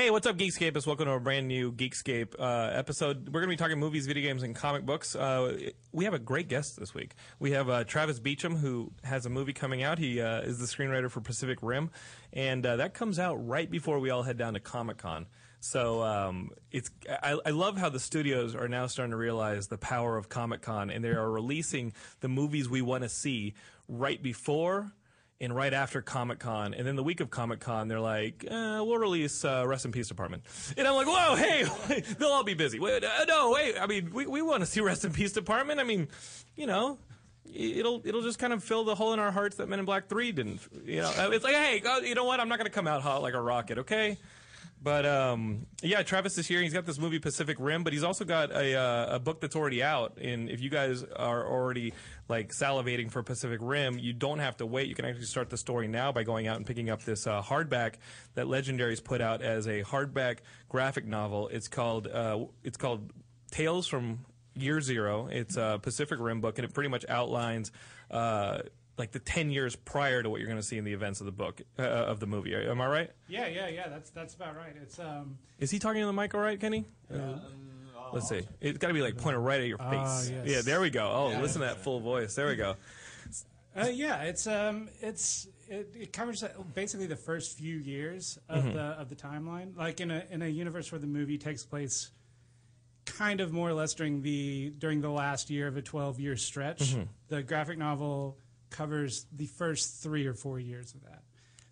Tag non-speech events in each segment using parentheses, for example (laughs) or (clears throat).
Hey, what's up, Geekscapists? Welcome to a brand new Geekscape uh, episode. We're going to be talking movies, video games, and comic books. Uh, we have a great guest this week. We have uh, Travis Beacham, who has a movie coming out. He uh, is the screenwriter for Pacific Rim, and uh, that comes out right before we all head down to Comic Con. So um, it's I, I love how the studios are now starting to realize the power of Comic Con, and they are releasing the movies we want to see right before and right after Comic Con, and then the week of Comic Con, they're like, uh, "We'll release uh, Rest in Peace Department," and I'm like, "Whoa, hey, (laughs) they'll all be busy." Wait, uh, no, wait. I mean, we we want to see Rest in Peace Department. I mean, you know. It'll it'll just kind of fill the hole in our hearts that Men in Black Three didn't. You know, it's like, hey, uh, you know what? I'm not going to come out hot like a rocket, okay? But um, yeah, Travis is here. He's got this movie Pacific Rim, but he's also got a uh, a book that's already out. And if you guys are already like salivating for Pacific Rim, you don't have to wait. You can actually start the story now by going out and picking up this uh, hardback that Legendary's put out as a hardback graphic novel. It's called uh, it's called Tales from Year Zero. It's a Pacific Rim book, and it pretty much outlines. Uh, like the ten years prior to what you're going to see in the events of the book uh, of the movie. Am I right? Yeah, yeah, yeah. That's that's about right. It's um. Is he talking to the mic all right, Kenny? Uh, let's see. It's got to be like pointed right at your face. Ah, yes. Yeah, there we go. Oh, listen to that full voice. There we go. Uh, yeah, it's um, it's it, it covers uh, basically the first few years of Mm-hmm. the of the timeline. Like in a in a universe where the movie takes place, kind of more or less during the during the last year of a twelve year stretch. Mm-hmm. The graphic novel covers the first three or four years of that.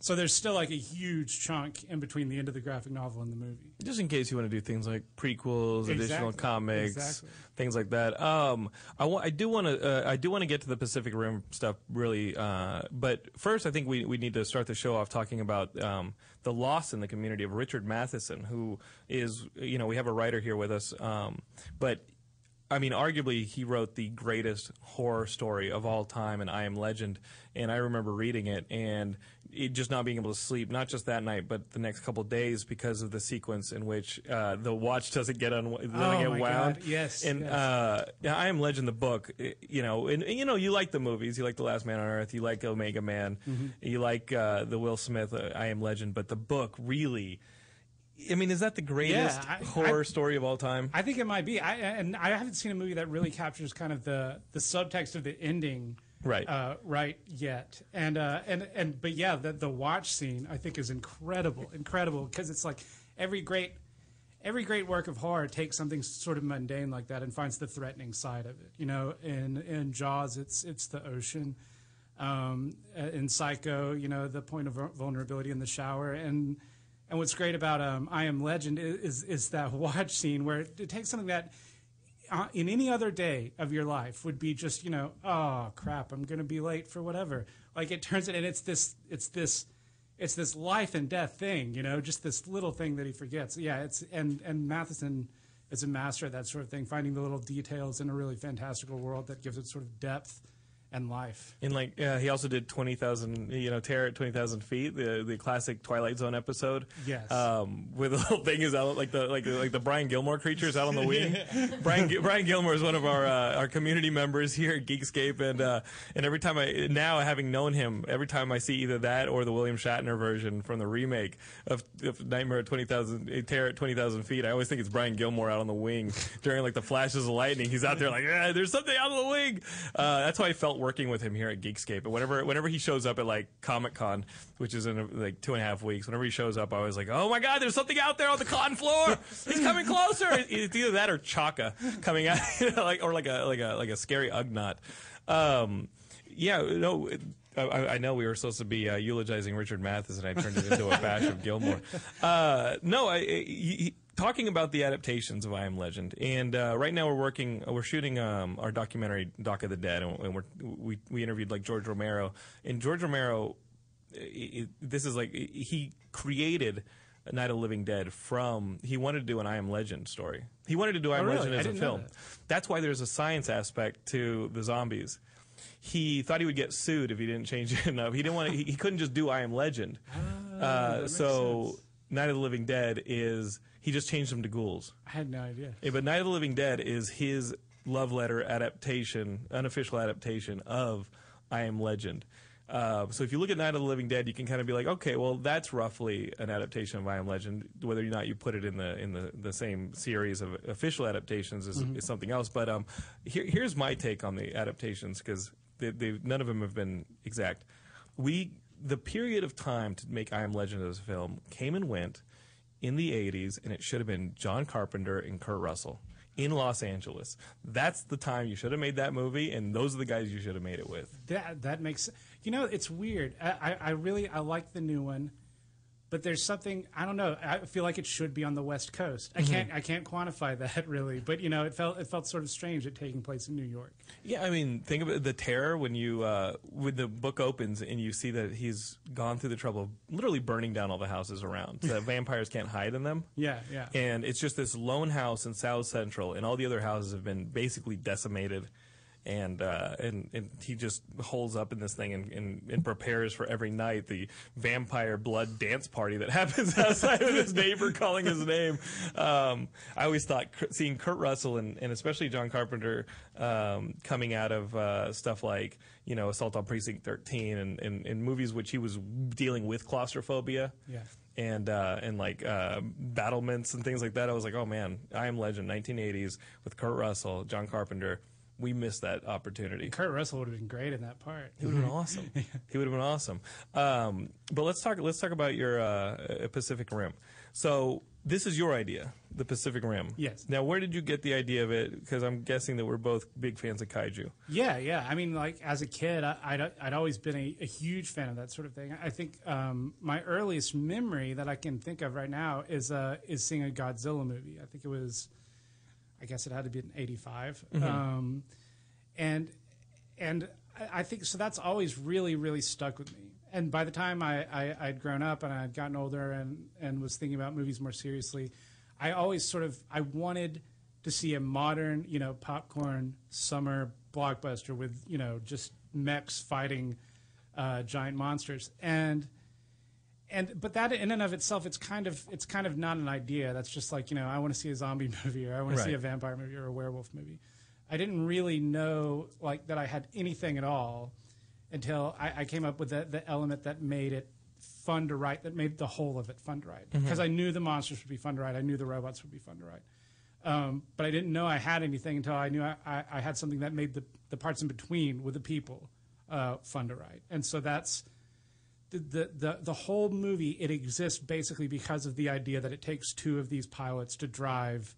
So there's still like a huge chunk in between the end of the graphic novel and the movie. Just in case you want to do things like prequels, additional comics, Exactly. things like that. Um, I, wa- I do want to uh, I do want to get to the Pacific Rim stuff really, uh, but first I think we we need to start the show off talking about um, the loss in the community of Richard Matheson, who is you know we have a writer here with us, um, but. I mean, arguably, he wrote the greatest horror story of all time in I Am Legend. And I remember reading it and it just not being able to sleep, not just that night, but the next couple of days because of the sequence in which uh, the watch doesn't get un- doesn't Oh, get wound. God. Yes, And yes. Uh, I Am Legend, the book, you know, and, and, you know, you like the movies, you like The Last Man on Earth, you like Omega Man, Mm-hmm. you like uh, the Will Smith uh, I Am Legend, but the book really. I mean, is that the greatest I- horror I- story of all time? I think it might be. I and I haven't seen a movie that really captures kind of the the subtext of the ending Right. uh, right yet. And uh, and and but yeah, the the watch scene I think is incredible, incredible because it's like every great every great work of horror takes something sort of mundane like that and finds the threatening side of it. You know, in in Jaws, it's it's the ocean. Um, uh, in Psycho, you know, the point of vulnerability in the shower, and and what's great about um, I Am Legend is, is that (laughs) watch scene where it, it takes something that uh, in any other day of your life would be just you know oh crap I'm gonna be late for whatever. Like it turns it and it's this it's this it's this life and death thing you know just this little thing that he forgets. Yeah it's and and Matheson is a master at that sort of thing finding the little details in a really fantastical world that gives it sort of depth and life And like, yeah, he also did twenty thousand, you know, Terror at twenty thousand feet, the the classic Twilight Zone episode. Yes. Um, where the little thing is out, like the like the, like the Brian Gilmore creatures out on the (laughs) wing. Brian Brian Gilmore is one of our uh, our community members here at Geekscape, and uh, and every time I now having known him, every time I see either that or the William Shatner version from the remake of, of Nightmare at twenty thousand, Terror at twenty thousand feet, I always think it's Brian Gilmore out on the wing during like the flashes of lightning. He's out there like, ah, there's something out on the wing. Uh, that's how I felt working with him here at Geekscape. And whenever whenever he shows up at like Comic Con, which is in like two and a half weeks, whenever he shows up, I was like, oh my god, there's something out there on the con floor. He's coming closer. It's either that or Chaka coming out, (laughs) like or like a like a like a scary Ugnaught. Um, yeah, no. it- I, I know we were supposed to be uh, eulogizing Richard Mathis, and I turned it into a bash of Gilmore. Uh, no, I, talking about the adaptations of I Am Legend, and uh, right now we're working, we're shooting um, our documentary Doc of the Dead, and, we we interviewed like George Romero, and George Romero, i i this is like he created. Night of the Living Dead from he wanted to do an I Am Legend story. He wanted to do I Am Oh, really? Legend as a film. that. That's why there's a science aspect to the zombies. He thought he would get sued if he didn't change it (laughs) enough. He didn't want. To, he, he couldn't just do I Am Legend. uh, so Night of the Living Dead is he just changed them to ghouls. I had no idea. Yeah, but Night of the Living Dead is his love letter adaptation, unofficial adaptation of I Am Legend. Uh, so if you look at Night of the Living Dead, you can kind of be like, okay, well, that's roughly an adaptation of I Am Legend. Whether or not you put it in the in the, the same series of official adaptations is, is something else. But um, here, here's my take on the adaptations because they, they, none of them have been exact. We the period of time to make I Am Legend as a film came and went in the 80s, and it should have been John Carpenter and Kurt Russell in Los Angeles. That's the time you should have made that movie, and those are the guys you should have made it with. That that makes you know it's weird. I, I, I really I like the new one, but there's something I don't know. I feel like it should be on the West Coast. I can't I can't quantify (laughs) that really, but you know it felt it felt sort of strange it taking place in New York. Yeah, I mean, think of it, the terror when you uh, when the book opens and you see that he's gone through the trouble of literally burning down all the houses around, so (laughs) vampires can't hide in them. Yeah, yeah. And it's just this lone house in South Central, and all the other houses have been basically decimated. And, uh, and and he just holds up in this thing and, and, and prepares for every night the vampire blood dance party that (laughs) happens outside of his neighbor calling his name. Um, I always thought seeing Kurt Russell and, and especially John Carpenter um, coming out of uh, stuff like you know Assault on Precinct 13 and, and, and movies which he was dealing with claustrophobia Yeah. and uh, and like uh, battlements and things like that. I was like, oh man, I Am Legend, 1980s with Kurt Russell, John Carpenter. We missed that opportunity. Kurt Russell would have been great in that part. He would have been awesome. (laughs) He would have been awesome. Um, but let's talk. Let's talk about your uh, Pacific Rim. So this is your idea, the Pacific Rim. Yes. Now, where did you get the idea of it? Because I'm guessing that we're both big fans of kaiju. Yeah, yeah. I mean, like as a kid, I, I'd, I'd always been a, a huge fan of that sort of thing. I think um, my earliest memory that I can think of right now is uh, is seeing a Godzilla movie. I think it was, I guess it had to be in '85, um, and and I- I think so. That's always really really stuck with me. And by the time I, I I'd grown up and I'd gotten older and and was thinking about movies more seriously, I always sort of I wanted to see a modern, you know, popcorn summer blockbuster with, you know, just mechs fighting uh, giant monsters. And and but that in and of itself, it's kind of it's kind of not an idea. That's just like you know, I want to see a zombie (laughs) movie or I want to see a vampire movie or a werewolf movie. I didn't really know like that I had anything at all until I, I came up with the, the element that made it fun to write, that made the whole of it fun to write. Because I knew the monsters would be fun to write, I knew the robots would be fun to write. Um, but I didn't know I had anything until I knew I, I, I had something that made the, the parts in between with the people uh, fun to write. And so that's the, the, the, the whole movie, it exists basically because of the idea that it takes two of these pilots to drive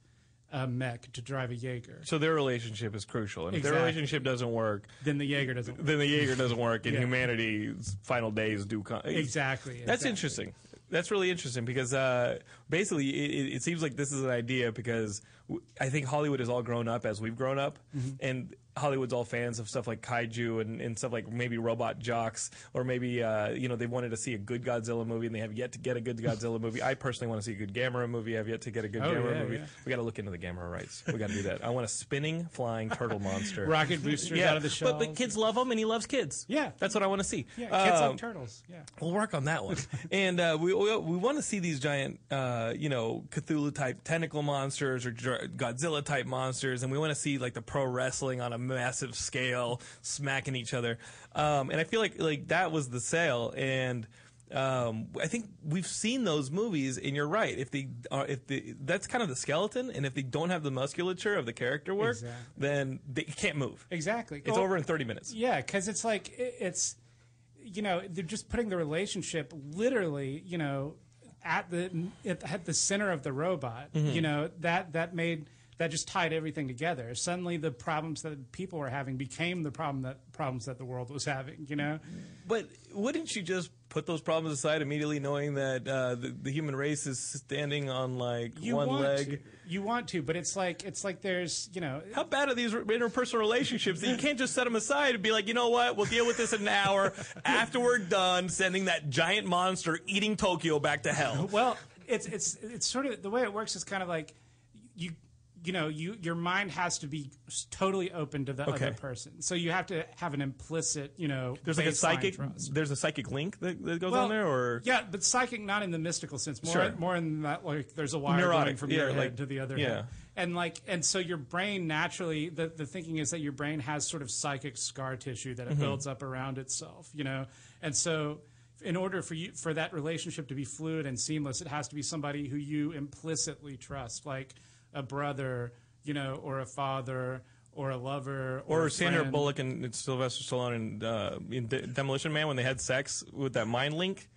a mech, to drive a Jaeger. So their relationship is crucial, and if their relationship doesn't work, Then the Jaeger doesn't work. then the Jaeger doesn't work, and Yeah. humanity's final days do come. Exactly. That's exactly. interesting. That's really interesting because uh, basically it, it- it seems like this is an idea because I think Hollywood has all grown up as we've grown up, Mm-hmm. and Hollywood's all fans of stuff like kaiju and, and stuff like maybe Robot Jox or maybe uh, you know they wanted to see a good Godzilla movie and they have yet to get a good Godzilla movie. I personally want to see a good Gamera movie. I've yet to get a good Oh, Gamera yeah, movie. yeah. We got to look into the Gamera rights. We got to do that. I want a spinning flying turtle monster. (laughs) Rocket boosters out of the shells. but, but kids love him and he loves kids. Yeah. that's what I want to see. Yeah, kids Um, like turtles. Yeah. We'll work on that one. (laughs) and uh, we we, we want to see these giant, uh, you know, Cthulhu type tentacle monsters or Godzilla type monsters, and we want to see like the pro wrestling on a massive scale, smacking each other. Um, and I feel like like that was the sale, and Um, I think we've seen those movies, and you're right. If they are, if the that's kind of the skeleton, and if they don't have the musculature of the character work, Exactly. then they can't move. Exactly. It's Well, over in 30 minutes. Yeah, because it's like it, it's, you know, they're just putting the relationship literally, you know, at the at, at the center of the robot. Mm-hmm. You know that that made that just tied everything together. Suddenly, the problems that people were having became the problem that problems that the world was having. You know. But wouldn't you just put those problems aside immediately, knowing that uh, the, the human race is standing on like You one leg? to. You want to, but it's like it's like there's you know How bad are these interpersonal relationships that you can't just set them aside and be like, you know what, we'll deal with this in an hour after we're done sending that giant monster eating Tokyo back to hell? (laughs) Well, it's it's it's sort of the way it works is kind of like you you know you your mind has to be totally open to the Okay. other person. So you have to have an implicit you know There's like a psychic. trust. There's a psychic link that, that goes Well, on there, or yeah, but psychic not in the mystical sense. More Sure. more in that like there's a wire Neurotic, going from yeah, your head like- to the other yeah. head. And like and so your brain naturally the, the thinking is that your brain has sort of psychic scar tissue that it Mm-hmm. builds up around itself, you know. And so in order for you for that relationship to be fluid and seamless, it has to be somebody who you implicitly trust, like a brother, you know, or a father or a lover or, or a Sandra friend. Bullock and Sylvester Stallone in, uh, in De- Demolition Man when they had sex with that mind link.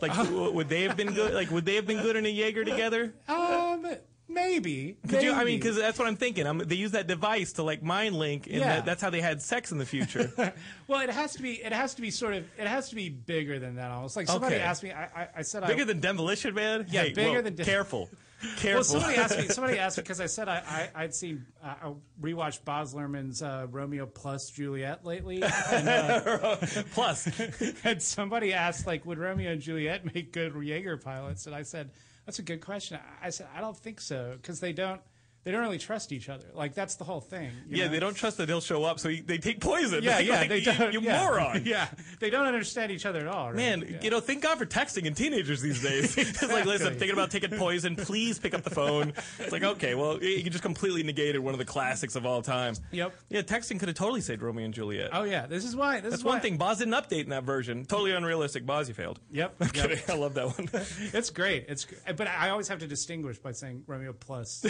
Like, w- would they have been good? Like, would they have been good in a Jaeger together? Um maybe. Could you, I mean, because that's what I'm thinking. I'm, they use that device to like mind link, and Yeah. that, that's how they had sex in the future. (laughs) Well, it has to be. It has to be sort of. It has to be bigger than that. Almost like somebody Okay. asked me. I, I, I said Bigger I. than Demolition Man? Yeah, Hey, bigger whoa, than De- careful, (laughs) careful. well, somebody asked me. Somebody asked me because I said I, I I'd seen uh, I rewatched Baz Luhrmann's uh, Romeo plus Juliet lately, and, uh, (laughs) Plus, and somebody asked like, would Romeo and Juliet make good Jaeger pilots? And I said, that's a good question. I I said I don't think so because they don't. They don't really trust each other. Like that's the whole thing. yeah, know? they don't trust that he'll show up, so he, they take poison. Yeah, (laughs) Like, yeah, like, they you, don't. you yeah. moron. (laughs) Yeah, they don't understand each other at all. right? Man, Yeah. you know, thank God for texting and teenagers these days. (laughs) it's like, listen, I'm thinking about taking poison. Please pick up the phone. It's like, okay, well, you just completely negated one of the classics of all time. Yep. Yeah, texting could have totally saved Romeo and Juliet. Oh yeah, this is why. This That's is why. one thing. Baz didn't update in that version. Totally unrealistic. Baz, you failed. Yep. I'm yep. kidding. I love that one. It's great. It's but I always have to distinguish by saying Romeo plus.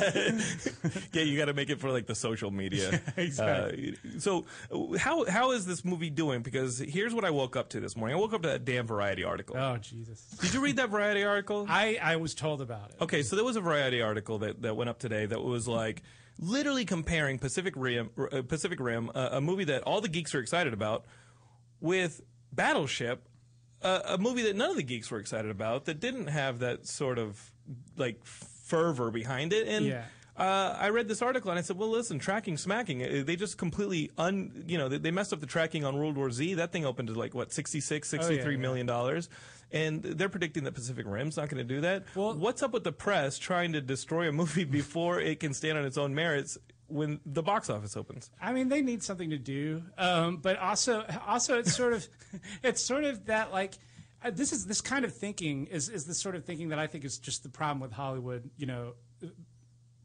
(laughs) yeah, you got to make it for like the social media. (laughs) Exactly. Uh, so, how how is this movie doing? Because here's what I woke up to this morning. I woke up to that damn Variety article. oh Jesus! Did you read that Variety article? (laughs) I I was told about it. Okay, so there was a Variety article that, that went up today that was like literally comparing Pacific Rim, uh, Pacific Rim, uh, a movie that all the geeks are excited about, with Battleship, uh, a movie that none of the geeks were excited about, that didn't have that sort of like fervor behind it. And Yeah. uh, I read this article and I said, well, listen, tracking smacking. uh, They just completely un, you know, they, they messed up the tracking on World War Z. That thing opened to like what 66, Oh, yeah, 63 yeah. dollars. And they're predicting that Pacific Rim's not going to do that. Well- what's up with the press trying to destroy a movie (laughs) before it can stand on its own merits when the box office opens? I mean, they need something to do, um, but also also it's sort of (laughs) it's sort of that like. This is this kind of thinking is, is the sort of thinking that I think is just the problem with Hollywood. You know,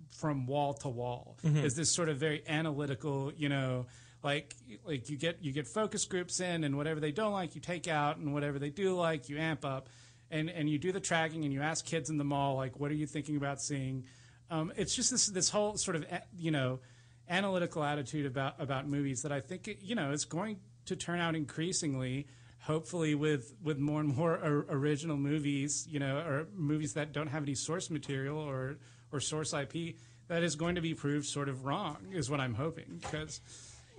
from wall to wall is this sort of very analytical. You know, like like you get you get focus groups in, and whatever they don't like, you take out, and whatever they do like, you amp up, and and you do the tracking, and you ask kids in the mall like, what are you thinking about seeing? Um, it's just this this whole sort of you know analytical attitude about about movies that I think you know is going to turn out increasingly, hopefully with with more and more or, original movies, you know, or movies that don't have any source material or or source IP that is going to be proved sort of wrong is what I'm hoping because.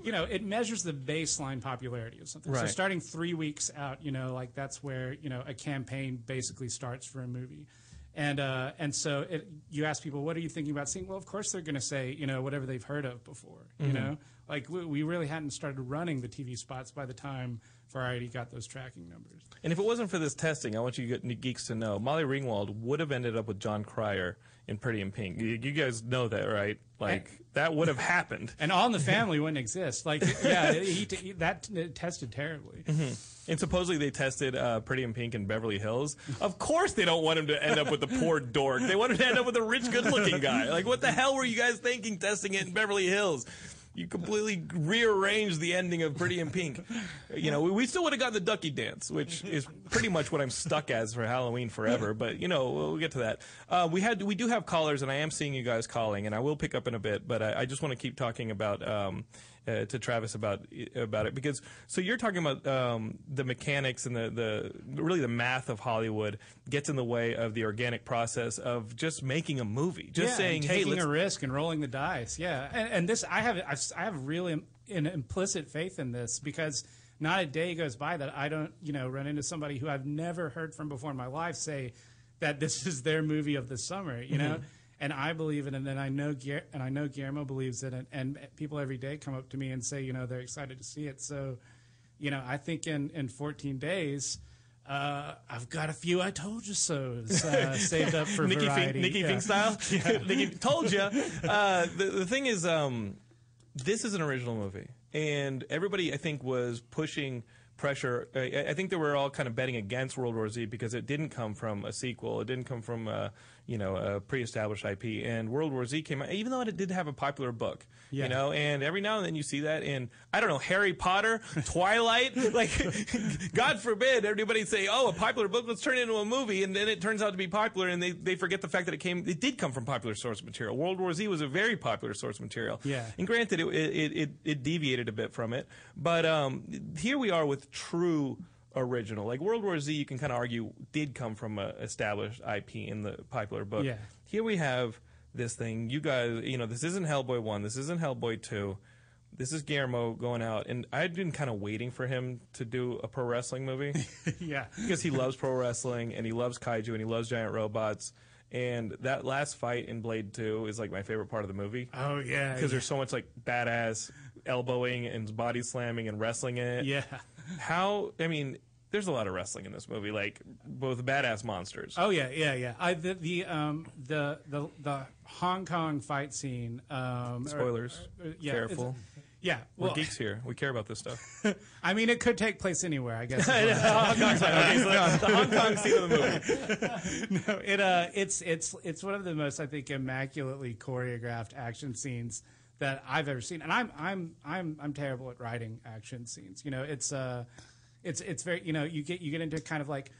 You know, it measures the baseline popularity of something. So starting three weeks out, you know, like that's where you know a campaign basically starts for a movie. And uh, and so it, you ask people, what are you thinking about seeing? Well, of course they're going to say, you know, whatever they've heard of before. You know, like we, we really hadn't started running the TV spots by the time Variety got those tracking numbers. And if it wasn't for this testing, I want you geeks to know Molly Ringwald would have ended up with Jon Cryer in Pretty in Pink. You, you guys know that, right? Like that would have happened. And All in the Family (laughs) wouldn't exist. Like, yeah, he, he, that tested terribly. And supposedly they tested uh, Pretty in Pink in Beverly Hills. Of course they don't want him to end up with the poor dork. They want him to end up with a rich, good-looking guy. Like what the hell were you guys thinking testing it in Beverly Hills? You completely rearranged the ending of Pretty in Pink. You know, we, we still would have gotten the Ducky Dance, which is pretty much what I'm stuck as for Halloween forever. But you know, we'll get to that. Uh, we had we do have callers, and I am seeing you guys calling, and I will pick up in a bit. But I, I just want to keep talking about. Um, uh, to Travis about about it because so you're talking about um, the mechanics and the, the really the math of Hollywood gets in the way of the organic process of just making a movie. Just yeah, saying, hey, taking let's a risk and rolling the dice. Yeah, and, and this I have I've, I have really an implicit faith in this because not a day goes by that I don't you know run into somebody who I've never heard from before in my life say that this is their movie of the summer. You know. And I believe in it, and I know, and I know Guillermo believes in it, and people every day come up to me and say, you know, they're excited to see it. So, you know, I think in, in 14 days, uh, I've got a few "I told you so"s uh, (laughs) saved up for Nikki Finke, variety. Nikki Yeah. Finke style. (laughs) Yeah. (laughs) Nikki told you. Uh, the the thing is, um, this is an original movie, and everybody I think was pushing pressure. I, I think they were all kind of betting against World War Z because it didn't come from a sequel. It didn't come from uh, you know a pre-established IP. And World War Z came out, even though it did have a popular book. Yeah. You know, and every now and then you see that in I don't know Harry Potter, (laughs) Twilight. like, (laughs) God forbid everybody say, "Oh, a popular book, let's turn it into a movie," and then it turns out to be popular, and they, they forget the fact that it came, it did come from popular source material. World War Z was a very popular source material. Yeah. And granted, it it, it, it deviated a bit from it, but um, here we are with true original. Like World War Z, you can kind of argue did come from a established IP in the popular book. Yeah. Here we have this thing. You guys, you know, this isn't Hellboy one. This isn't Hellboy two. This is Guillermo going out, and I've been kind of waiting for him to do a pro wrestling movie (laughs) yeah. because he loves pro wrestling and he loves kaiju and he loves giant robots. And that last fight in Blade Two is like my favorite part of the movie Oh yeah. because there's so much like badass elbowing and body slamming and wrestling in it. yeah. How? I mean, there's a lot of wrestling in this movie, like both badass monsters. Oh yeah, yeah, yeah. I the the um the the the Hong Kong fight scene. Um, or- Spoilers. or- yeah, Careful. Yeah. We're geeks here. We care about this stuff. (laughs) I mean, it could take place anywhere. I guess. (laughs) (laughs) Hong Kong. Okay, so the, the Hong Kong scene of the movie. No, it uh, it's it's it's one of the most I think immaculately choreographed action scenes that I've ever seen, and I'm I'm I'm I'm terrible at writing action scenes. You know, it's uh, it's it's very you know you get you get into kind of like.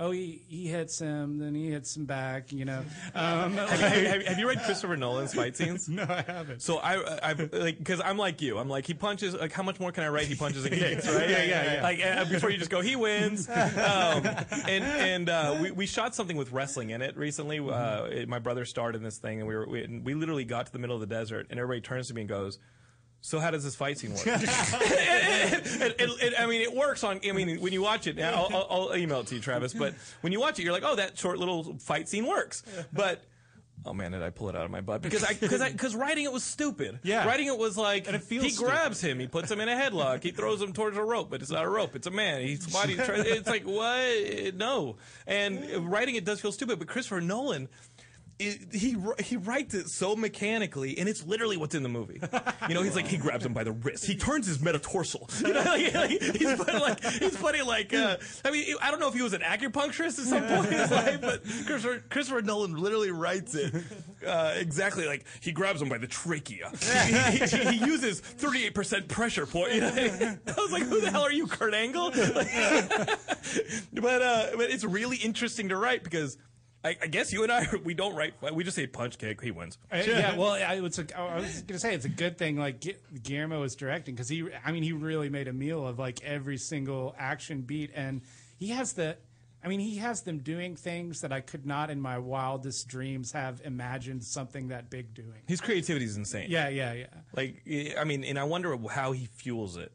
Oh, he, he hits him, then he hits him back. You know, (laughs) um, (laughs) have, have- have you read Christopher Nolan's fight scenes? (laughs) no, I haven't. So I, I like, because I'm like you. I'm like, he punches. Like, how much more can I write? He punches and kicks, right? Yeah, yeah, yeah. Like uh, before you just go, he wins. Um, and and uh, we we shot something with wrestling in it recently. Uh, it- my brother starred in this thing, and we were we, and we literally got to the middle of the desert, and everybody turns to me and goes. So how does this fight scene work? and, and- and- I mean, it works on. I mean, when you watch it, I'll, I'll, I'll email it to you, Travis. But when you watch it, you're like, oh, that short little fight scene works. But oh man, did I pull it out of my butt? Because I because I because writing it was stupid. Yeah. writing it was like And it feels he grabs him, he puts him in a headlock, he throws him towards a rope, but it's not a rope, it's a man. He's body. (laughs) It's like what? No, and writing it does feel stupid. But Christopher Nolan. It, he he writes it so mechanically, and it's literally what's in the movie. You know, he's like he (laughs) grabs him by the wrist, he turns his metatarsal. (laughs) You know, like, (laughs) like, he's funny like he's putting like uh, I mean I don't know if he was an acupuncturist at some point in his life, but Christopher, Christopher Nolan literally writes it uh, exactly like he grabs him by the trachea. he, he- he uses thirty eight percent pressure point. You know? I was like, who the hell are you, Kurt Angle? Like, but uh, but it's really interesting to write because. I, I guess you and I (laughs) we don't write. We just say punch kick. He wins. Uh, yeah, well, I, it's a, I was gonna say it's a good thing. Like Gu- Guillermo was directing because he, I mean, he really made a meal of like every single action beat, and he has the, I mean, he has them doing things that I could not in my wildest dreams have imagined something that big doing. His creativity is insane. Yeah, yeah, yeah. Like, I mean, and I wonder how he fuels it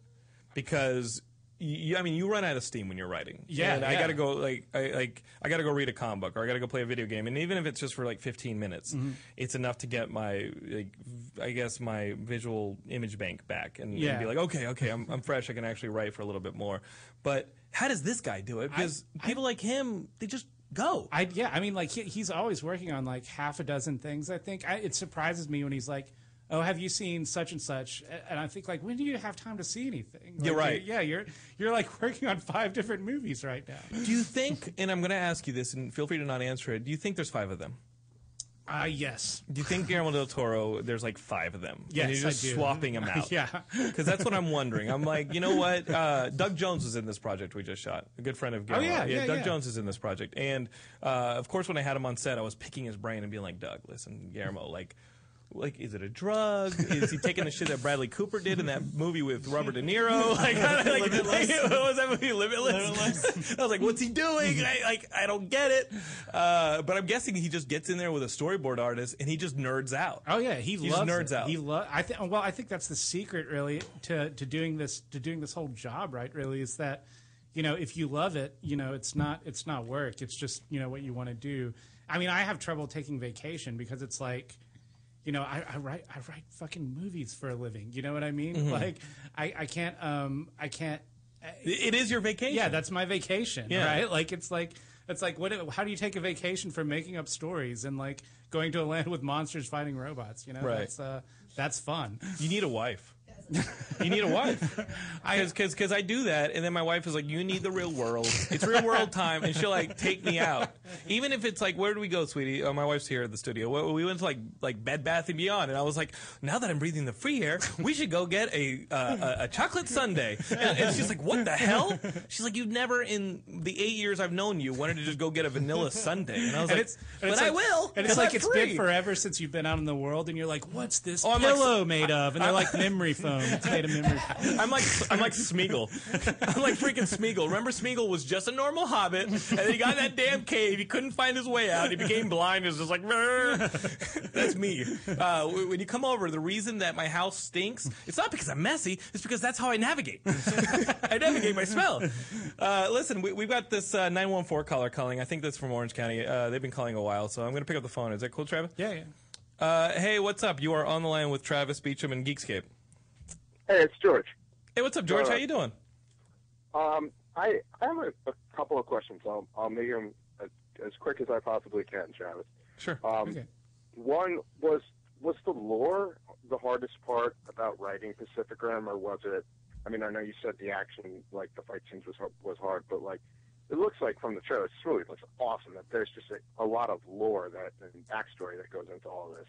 because. You, I mean, you run out of steam when you're writing. Yeah, and I got to go like, I, like I got to go read a comic book or I got to go play a video game, and even if it's just for like 15 minutes, Mm-hmm. it's enough to get my, like, I guess my visual image bank back and, and Yeah. be like, okay, okay, I'm, I'm fresh. I can actually write for a little bit more. But how does this guy do it? Because people like him, they just go. I yeah, I mean, like he, he's always working on like half a dozen things. I think I, it surprises me when he's like, "Oh, have you seen such and such?" And I think like, when do you have time to see anything? Like, You're right. Yeah, you're you're like working on five different movies right now. do you think? And I'm going to ask you this, and feel free to not answer it. Do you think there's five of them? Uh, yes. Do you think Guillermo del Toro? There's like five of them. Yes, and you're just I do. swapping them (laughs) out. Yeah. because that's what I'm wondering. I'm like, you know what? Uh, Doug Jones was in this project we just shot. A good friend of Guillermo. Oh, yeah, yeah, Doug yeah. Jones is in this project, and uh, of course, when I had him on set, I was picking his brain and being like, Doug, listen, Guillermo, like. Like, is it a drug? Is he taking the shit that Bradley Cooper did in that movie with Robert De Niro? (laughs) Like, like, like, what (laughs) was that movie? Limitless. (laughs) I was like, what's he doing? I, like, I don't get it. Uh, but I'm guessing he just gets in there with a storyboard artist and he just nerds out. Oh yeah, he, He just loves nerds it. out. He lo- I think. Well, I think that's the secret, really, to to doing this to doing this whole job, right? Really, is that you know if you love it, you know it's not it's not work. It's just you know what you want to do. I mean, I have trouble taking vacation because it's like. You know, I, I write I write fucking movies for a living. You know what I mean? Mm-hmm. Like, I, I can't um I can't It is your vacation. yeah, that's my vacation, Yeah. right? Like it's like it's like what? How do you take a vacation from making up stories and like going to a land with monsters fighting robots? You know, Right. that's uh, that's fun. You need a wife. You need a wife. (laughs) Because cause, I do that, and then my wife is like, "You need the real world. It's real world time," and she'll like take me out, even if it's like, "Where do we go, sweetie?" Oh, my wife's here at the studio. We, we went to like like Bed Bath and Beyond, and I was like, "Now that I'm breathing the free air, we should go get a uh, a, a chocolate sundae." And, and she's like, "What the hell?" She's like, "You've never in the eight years I've known you wanted to just go get a vanilla sundae," and I was And like, it's, "But it's I like- will." And it's like I'm it's free." been forever since you've been out in the world, and you're like, "What's this Oh, I'm like- pillow made of?" And they're like memory foam. (laughs) It's made of. I'm like I'm like Smeagol. I'm like freaking Smeagol. Remember Smeagol was just a normal hobbit, and then he got in that damn cave. He couldn't find his way out. He became blind. It was just like "Brr." that's me. Uh, when you come over, the reason that my house stinks, it's not because I'm messy. It's because that's how I navigate. (laughs) I navigate my smell. Uh, listen, we, we've got this uh, 914 caller calling. I think that's from Orange County. Uh, they've been calling a while, so I'm going to pick up the phone. Is that cool, Travis? Yeah, yeah. Uh, hey, what's up? You are on the line with Travis Beacham and Geekscape. Hey, it's George. Hey, what's up, George? Uh, How you doing? Um, I I have a, a couple of questions. I'll I'll make them as, as quick as I possibly can, Travis. Sure. Um, Okay. One was was the lore the hardest part about writing Pacific Rim, or was it? I mean, I know you said the action, like the fight scenes, was was hard, but like it looks like from the trailer, it's really looks awesome. That there's just a, a lot of lore that and backstory that goes into all this.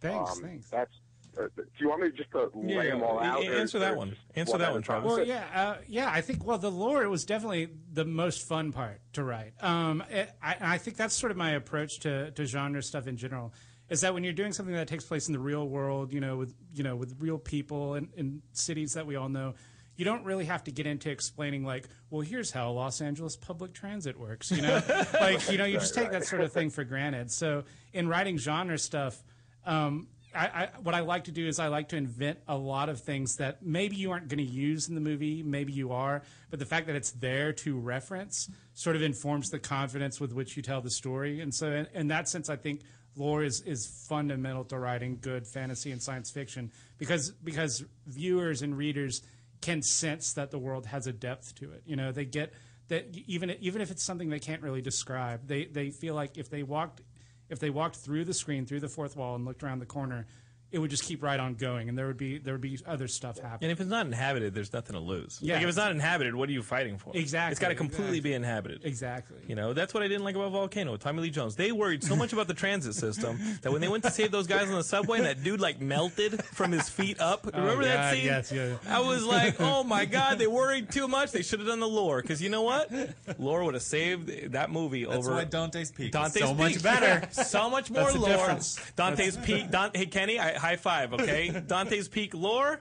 Thanks, Um, thanks. That's. Uh, do you want me just to lay them all out? a- or- answer that or one. just Answer that one, time? Travis. Well, yeah, uh, yeah. I think well, the lore was definitely the most fun part to write. Um, it, I, I think that's sort of my approach to, to genre stuff in general. Is that when you're doing something that takes place in the real world, you know, with you know, with real people and in cities that we all know, you don't really have to get into explaining like, well, here's how Los Angeles public transit works. You know, (laughs) like you know, you just take that sort of thing for granted. So in writing genre stuff. Um, I, I, what I like to do is I like to invent a lot of things that maybe you aren't going to use in the movie, maybe you are, but the fact that it's there to reference sort of informs the confidence with which you tell the story. And so, in, in that sense, I think lore is, is fundamental to writing good fantasy and science fiction because because viewers and readers can sense that the world has a depth to it. You know, they get that even even if it's something they can't really describe, they they feel like if they walked if they walked through the screen, through the fourth wall, and looked around the corner, it would just keep right on going, and there would be there would be other stuff happening. And if it's not inhabited, there's nothing to lose. Yeah. Like if it's not inhabited, what are you fighting for? Exactly, It's got to completely exactly. be inhabited. Exactly. You know, that's what I didn't like about Volcano Tommy Lee Jones. They worried so much about the transit system (laughs) that when they went to save those guys on the subway and that dude like melted from his feet up. Oh, Remember that scene? yes, yeah. I was like, oh my God, they worried too much. They should have done the lore. Because you know what? Lore would have saved that movie That's over. why Dante's Peak Dante's is so Peak. much better. (laughs) so much more That's lore. difference. Dante's Peak. Don, hey Kenny, I, high five. Okay, (laughs) Dante's Peak lore.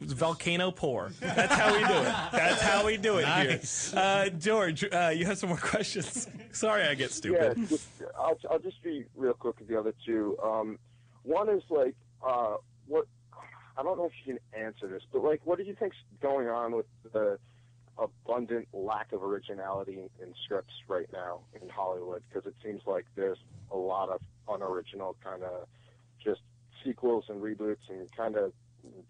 Volcano pour. That's how we do it. That's how we do it Nice. here. Uh, George, uh, you have some more (laughs) questions. Sorry, I get Yeah, stupid. just, I'll, I'll just be real quick with the other two. Um, one is like, uh, what I don't know if you can answer this, but like, what do you think's going on with the abundant lack of originality in scripts right now in Hollywood? Because it seems like there's a lot of unoriginal kind of just sequels and reboots and kind of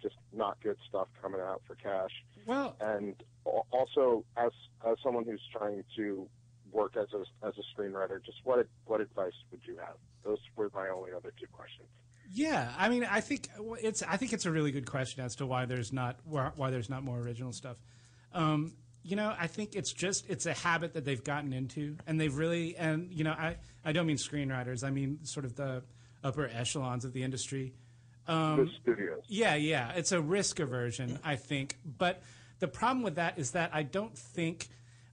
just not good stuff coming out for cash Well, and also as as someone who's trying to work as a as a screenwriter, just what what advice would you have? Those were my only other two questions. yeah. I mean, I think it's I think it's a really good question as to why there's not why, there's not more original stuff. Um, you know, I think it's just it's a habit that they've gotten into, and they've really and you know, I I don't mean screenwriters, I mean sort of the upper echelons of the industry. Um, the studios. Yeah, yeah, it's a risk aversion, I think. But the problem with that is that I don't think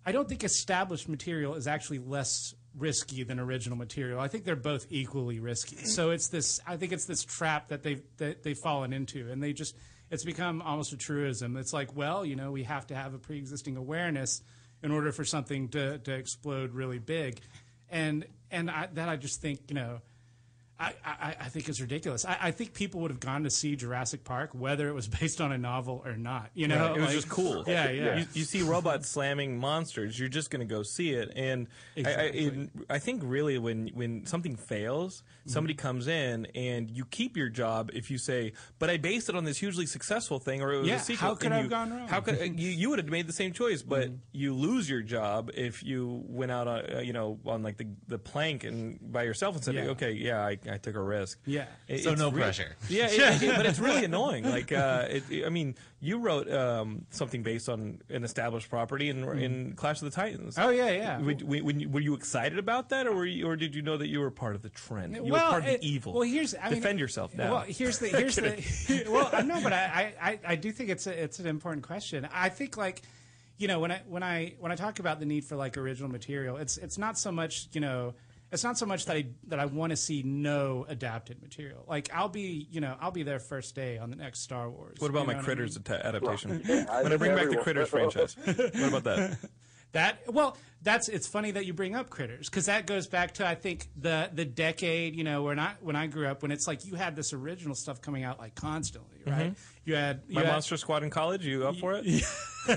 I don't think established material is actually less risky than original material. I think they're both equally risky. So it's this I think it's this trap that they've that they've fallen into and they just it's become almost a truism. It's like, well, you know, we have to have a pre existing awareness in order for something to, to explode really big. And and I, that I just think, you know, I, I, I think it's ridiculous. I, I think people would have gone to see Jurassic Park whether it was (laughs) based on a novel or not. You know, Right. It was Like- just cool. Yeah, yeah. You, you see robots slamming monsters, you're just going to go see it. And I, I, Exactly. it, I think really when when something fails, somebody Mm-hmm. comes in and you keep your job if you say, "But I based it on this hugely successful thing," or it was Yeah, a sequel. how could I have you- gone wrong? How could you? You would have made the same choice, but Mm-hmm. you lose your job if you went out on uh, you know on like the the plank and by yourself and said, Yeah. "Okay, yeah, I, I took a risk." Yeah. It- So it's no re- pressure. (laughs) Yeah, it, it- but it's really (laughs) annoying. Like, uh, it, it- I mean, you wrote um, something based on an established property in, in Clash of the Titans. Oh yeah, yeah. Would- when- when you- were you excited about that, or were you, or did you know that you were part of the trend? You well, were part of it- the evil. Well, here's I defend mean, yourself now. Well, here's the here's the (laughs) well, I know, but I, I I do think it's a, it's an important question. I think like you know when I when I when I talk about the need for like original material, it's it's not so much you know. It's not so much that I that I want to see no adapted material. Like I'll be, you know, I'll be there first day on the next Star Wars. what about You my know I Critters mean? ata- adaptation? (laughs) I I'm gonna bring back the Critters franchise. What about that? (laughs) That well, that's it's funny that you bring up critters because that goes back to I think the the decade you know when I when I grew up when it's like you had this original stuff coming out like constantly right you had you My had, Monster Squad in college. You up for it? (laughs)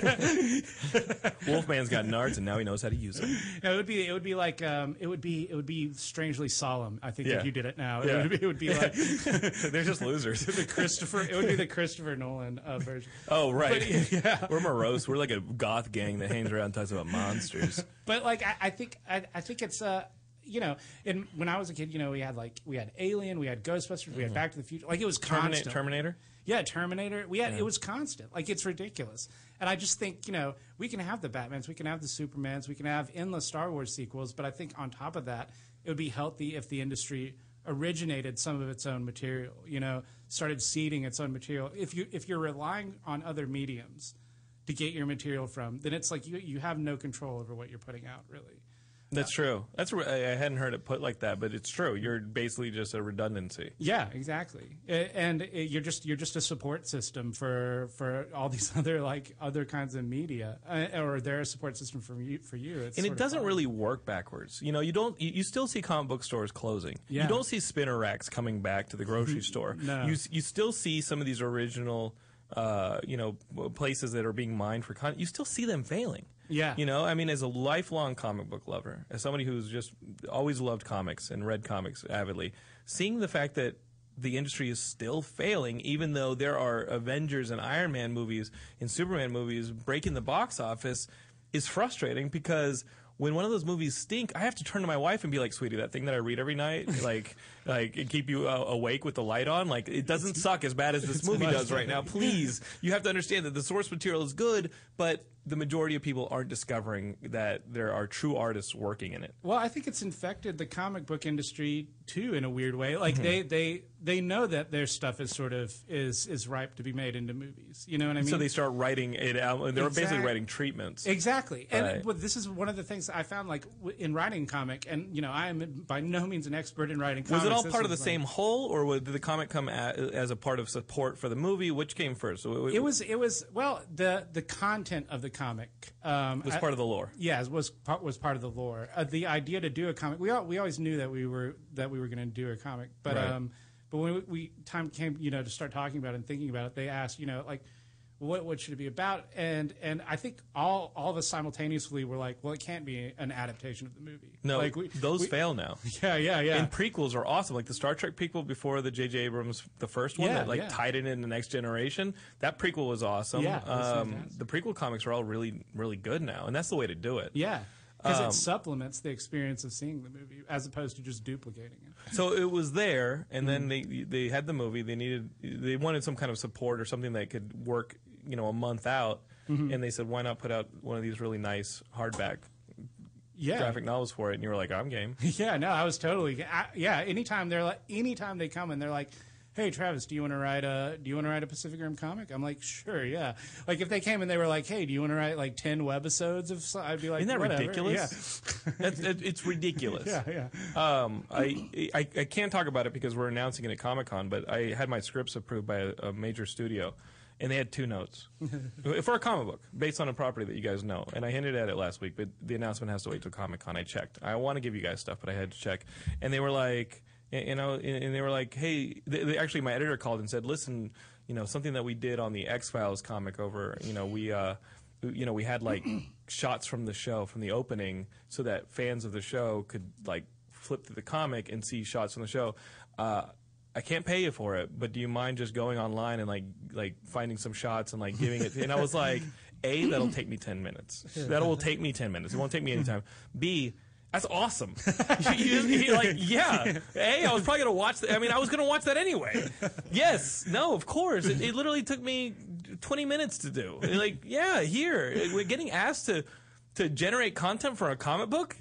Wolfman's got nards, and now he knows how to use them. it would be it would be like um, it would be it would be strangely solemn I think Yeah. if you did it now Yeah. it, would be, it would be like (laughs) They're just losers. (laughs) the Christopher it would be the Christopher Nolan uh, version Oh right, yeah we're morose. We're like a goth gang that hangs around and talks about monsters. But like I, I think I, I think it's uh you know in when I was a kid you know we had like we had Alien we had Ghostbusters we had Back to the Future like it was constant Terminator. Yeah, Terminator. We had it was constant. Like it's ridiculous. And I just think, you know, we can have the Batmans, we can have the Supermans, we can have endless Star Wars sequels, but I think on top of that, it would be healthy if the industry originated some of its own material, you know, started seeding its own material. If you if you're relying on other mediums to get your material from, then it's like you you have no control over what you're putting out, really. That's true. That's I hadn't heard it put like that, but it's true. You're basically just a redundancy. Yeah, exactly. And you're just you're just a support system for for all these (laughs) other like other kinds of media, uh, or they're a support system for you. For you, it's And it doesn't really work backwards. You know, you don't. You, you still see comic book stores closing. Yeah. You don't see spinner racks coming back to the grocery (laughs) store. No. You you still see some of these original, uh, you know, places that are being mined for content. You still see them failing. Yeah. You know, I mean, as a lifelong comic book lover, as somebody who's just always loved comics and read comics avidly, seeing the fact that the industry is still failing, even though there are Avengers and Iron Man movies and Superman movies breaking the box office, is frustrating because when one of those movies stink, I have to turn to my wife and be like, "Sweetie, that thing that I read every night, (laughs) like, like and keep you uh, awake with the light on, like, it doesn't suck as bad as this movie does right now. Please, you have to understand that the source material is good, but the majority of people aren't discovering that there are true artists working in it. Well, I think it's infected the comic book industry too in a weird way. Like Mm-hmm. they they they know that their stuff is sort of is is ripe to be made into movies. You know what I mean? so they start writing it out. and They're basically writing treatments. Exactly, and Right. but this is one of the things I found, like w- in writing comic, and you know, I am by no means an expert in writing. Comics. Was it all part of the like- same whole, or would- did the comic come a as a part of support for the movie? Which came first? It was it was well the the content of the comic um, was I- part of the lore. Yeah, it was part was part of the lore. Uh, the idea to do a comic, we all, we always knew that we were that we were going to do a comic, but Right. um, but when we, we time came, you know, to start talking about it and thinking about it, they asked, you know, like. What, what should it be about? And and I think all all of us simultaneously were like, well, it can't be an adaptation of the movie. No, like we, those we- fail now. (laughs) Yeah, yeah, yeah. And prequels are awesome. Like the Star Trek prequel before the J.J. Abrams, the first one Yeah, that like yeah. tied it in the next generation. That prequel was awesome. Yeah, um, the prequel comics are all really, really good now, and that's the way to do it. yeah, because Um, it supplements the experience of seeing the movie as opposed to just duplicating it. So it was there, and Mm-hmm. then they they had the movie. They needed they wanted some kind of support or something that could work you know a month out, Mm-hmm. and they said, why not put out one of these really nice hardback yeah. graphic novels for it? And you were like, I'm game. (laughs) Yeah, no, I was totally. I, yeah, anytime they're like, anytime they come and they're like, "Hey, Travis, do you want to write a Do you want to write a Pacific Rim comic?" I'm like, "Sure, yeah." Like if they came and they were like, "Hey, do you want to write like ten webisodes of?" I'd be like, Isn't that "Whatever." ridiculous? (laughs) That's, it, it's ridiculous. Yeah, (laughs) yeah, yeah. Um, I, I I can't talk about it because we're announcing it at Comic Con, but I had my scripts approved by a, a major studio, and they had two notes (laughs) for a comic book based on a property that you guys know. And I hinted at it last week, but the announcement has to wait till Comic Con. I checked. I want to give you guys stuff, but I had to check, and they were like, you know, and they were like, hey, they, they, actually, my editor called and said, listen, you know, something that we did on the X Files comic over, you know, we. Uh, you know, we had like (clears throat) shots from the show from the opening, so that fans of the show could like flip through the comic and see shots from the show. Uh, I can't pay you for it, but do you mind just going online and like like finding some shots and like giving it? And I was like, a that'll take me ten minutes. That will take me ten minutes. It won't take me any time. B that's awesome. (laughs) You- you- like, yeah. A, I was probably gonna watch. That. I mean, I was gonna watch that anyway. Yes. No. Of course. It, it literally took me 20 minutes to do. Like, yeah. Here, we're getting asked to to generate content for a comic book.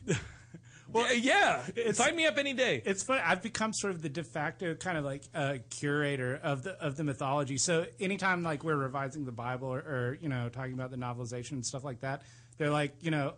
Well, yeah. it's, Sign me up any day. It's funny. I've become sort of the de facto kind of like uh, curator of the of the mythology. So anytime like we're revising the Bible or, or you know talking about the novelization and stuff like that, they're like, you know,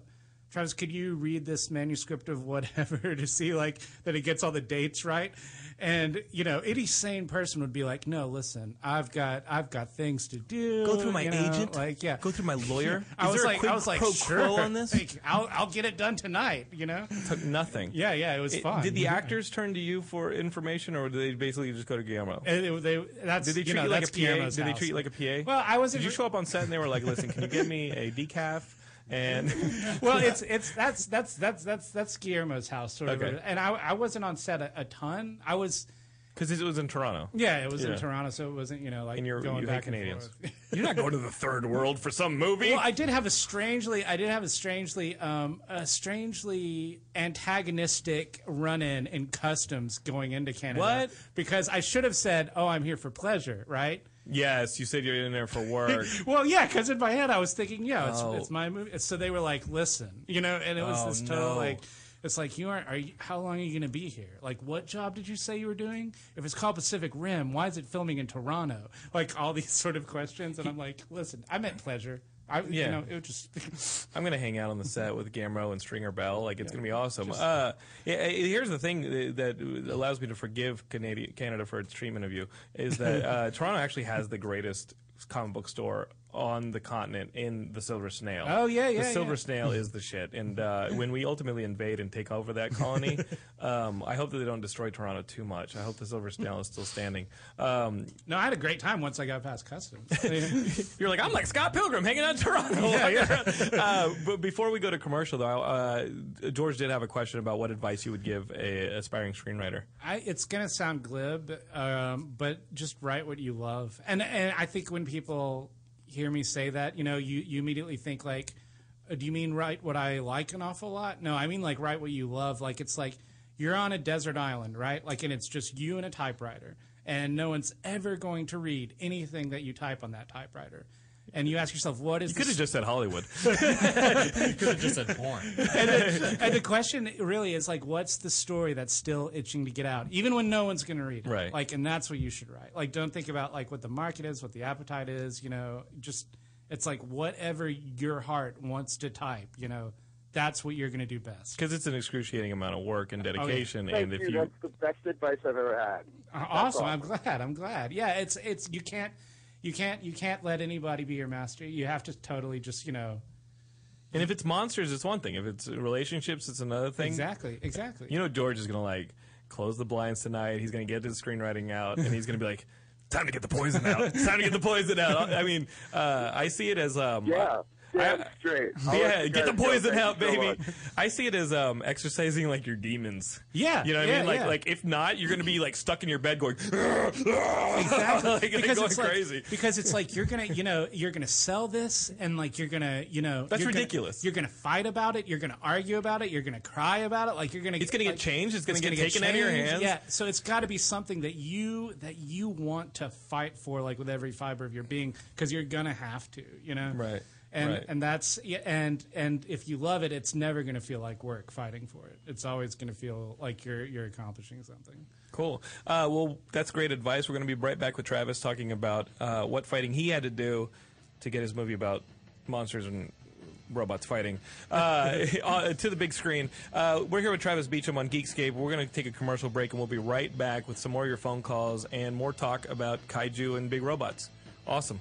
Travis, could you read this manuscript of whatever (laughs) to see like that it gets all the dates right? And you know, any sane person would be like, no, listen, I've got I've got things to do. Go through my you know, agent. like yeah. Go through my lawyer. (laughs) I Is was there a like, I was like, sure. on this? Like, I'll I'll get it done tonight. You know? (laughs) Took nothing. Yeah, yeah, it was It- fun. did the Yeah. actors turn to you for information, or did they basically just go to Guillermo? And it- they, that's, Did they you treat know, you like a PA? Guillermo's Did they treat you like a PA? Well, I wasn't. Did you show up on set and they were like, "Listen, can you get me a (laughs) decaf?" And (laughs) well, it's it's that's that's that's that's that's Guillermo's house, sort Okay. of. And I I wasn't on set a, a ton. I was. because it was in Toronto, Yeah, it was Yeah. in Toronto, so it wasn't you know like and you're going you back and Canadians. forth. (laughs) you're not going to the third world for some movie. Well, I did have a strangely, I did have a strangely, um, a strangely antagonistic run-in in customs going into Canada. What? Because I should have said, "Oh, I'm here for pleasure," right? Yes, you said you're in there for work. (laughs) Well, yeah, because in my head I was thinking, yeah, it's, Oh. it's my movie. So they were like, listen, you know, and it was Oh, this total no. like, it's like you aren't. Are you, how long are you going to be here? Like, what job did you say you were doing? If it's called Pacific Rim, why is it filming in Toronto? Like all these (laughs) sort of questions, and I'm like, listen, I meant pleasure. I, Yeah. you know, it would just. (laughs) I'm gonna hang out on the set with Guillermo and Stringer Bell. Like it's gonna be awesome. uh, yeah, uh, here's the thing that that allows me to forgive Canada, Canada for its treatment of you is that (laughs) uh, Toronto actually has the greatest comic book store on the continent in the Silver Snail. Oh, yeah, yeah, The Silver yeah. Snail is the shit. And uh, (laughs) when we ultimately invade and take over that colony, (laughs) um, I hope that they don't destroy Toronto too much. I hope the Silver Snail is still standing. Um, no, I had a great time once I got past customs. (laughs) you're like, I'm like Scott Pilgrim hanging out in Toronto. Yeah, yeah. uh, but before we go to commercial, though, uh, George did have a question about what advice you would give a aspiring screenwriter. I, it's gonna sound glib, um, but just write what you love. And and I think when people hear me say that, you know, you, you immediately think like, uh, do you mean write what I like an awful lot? No, I mean like write what you love. Like it's like you're on a desert island, right? Like and it's just you and a typewriter, and no one's ever going to read anything that you type on that typewriter. And you ask yourself, what is You could have just said Hollywood. (laughs) (laughs) You could have just said porn. and, the, and the question really is like, what's the story that's still itching to get out, even when no one's going to read it? Right. Like, and that's what you should write. Like, don't think about like what the market is, what the appetite is. You know, just it's like whatever your heart wants to type. You know, that's what you're going to do best. Because it's an excruciating amount of work and dedication. Thank and if you. you. That's the best advice I've ever had. Uh, awesome. I'm glad. I'm glad. Yeah. It's it's you can't you can't you can't let anybody be your master. You have to totally just you know And if it's monsters, it's one thing. If it's relationships, it's another thing. exactly exactly. You know, George is going to like close the blinds tonight. He's going to get his screenwriting out, and he's going to be like, "Time to get the poison out. It's time to get the poison out." I mean, uh, I see it as um, Yeah. Damn I- straight. (laughs) I'll yeah, get the guys go. poison Thank out, so baby. I see it as um, exercising like your demons. Yeah, you know what yeah, I mean. Like, yeah. like if not, you're gonna be like stuck in your bed going (laughs) exactly like, because going it's like, crazy. because it's like you're gonna you know you're gonna sell this and like you're gonna you know That's you're gonna- ridiculous. you're gonna fight about it you're gonna argue about it you're gonna cry about it like you're gonna It's gonna get changed. It's gonna get gonna taken out of your hands. yeah so it's got to be something that you that you want to fight for like with every fiber of your being because you're gonna have to you know Right, and right. and that's and and if you love it it's never gonna feel like work fighting for it it's always gonna feel like you're you're accomplishing something Cool. Uh, well, that's great advice. We're going to be right back with Travis talking about uh, what fighting he had to do to get his movie about monsters and robots fighting uh, (laughs) uh, to the big screen. Uh, we're here with Travis Beacham on Geekscape. We're going to take a commercial break and we'll be right back with some more of your phone calls and more talk about kaiju and big robots. Awesome.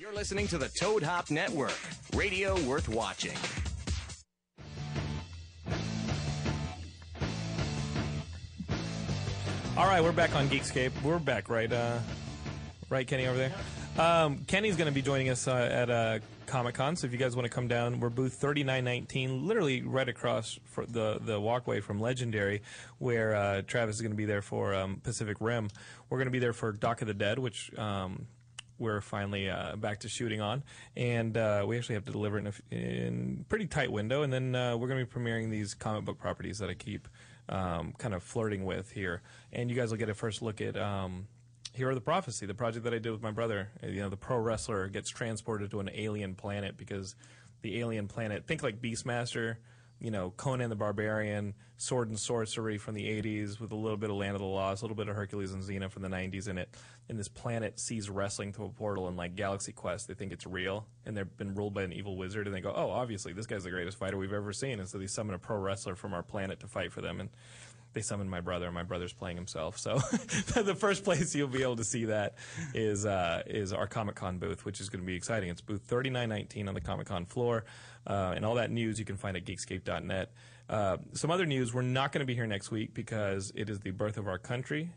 You're listening to the Toad Hop Network, radio worth watching. All right, we're back on Geekscape. We're back, right? Uh, right, Kenny over there. Um, Kenny's going to be joining us uh, at uh, Comic Con. So if you guys want to come down, we're booth thirty nine nineteen, literally right across the the walkway from Legendary, where uh, Travis is going to be there for um, Pacific Rim. We're going to be there for Doc of the Dead, which. Um, we're finally uh, back to shooting on, and uh, we actually have to deliver it in a f- in pretty tight window. And then uh, we're going to be premiering these comic book properties that I keep um, kind of flirting with here, and you guys will get a first look at. Um, of the Prophecy, the project that I did with my brother. You know, the pro wrestler gets transported to an alien planet because the alien planet, think like Beastmaster, you know, Conan the Barbarian, Sword and Sorcery from the 80s with a little bit of Land of the Lost, a little bit of Hercules and Xena from the 90s in it. And this planet sees wrestling through a portal in like Galaxy Quest. They think it's real and they've been ruled by an evil wizard and they go, oh, obviously this guy's the greatest fighter we've ever seen. And so they summon a pro wrestler from our planet to fight for them. And they summoned my brother. and My brother's playing himself. So (laughs) the first place you'll be able to see that is uh, is our Comic Con booth, which is going to be exciting. It's booth 3919 on the Comic Con floor. Uh, and all that news you can find at geekscape.net. Uh, some other news, we're not going to be here next week because it is the birth of our country.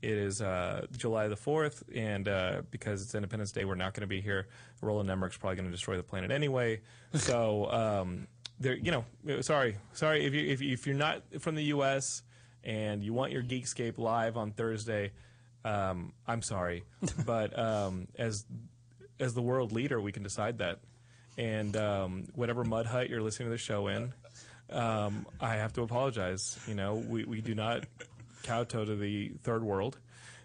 It is uh, July the 4th, and uh, because it's Independence Day, we're not going to be here. Roland Emmerich's probably going to destroy the planet anyway. So, um, there, you know, sorry, sorry if you if, if you're not from the U.S. and you want your Geekscape live on Thursday, um, I'm sorry, (laughs) but um, as as the world leader, we can decide that. And um, whatever mud hut you're listening to the show in, um, I have to apologize. You know, we, we do not kowtow to the third world,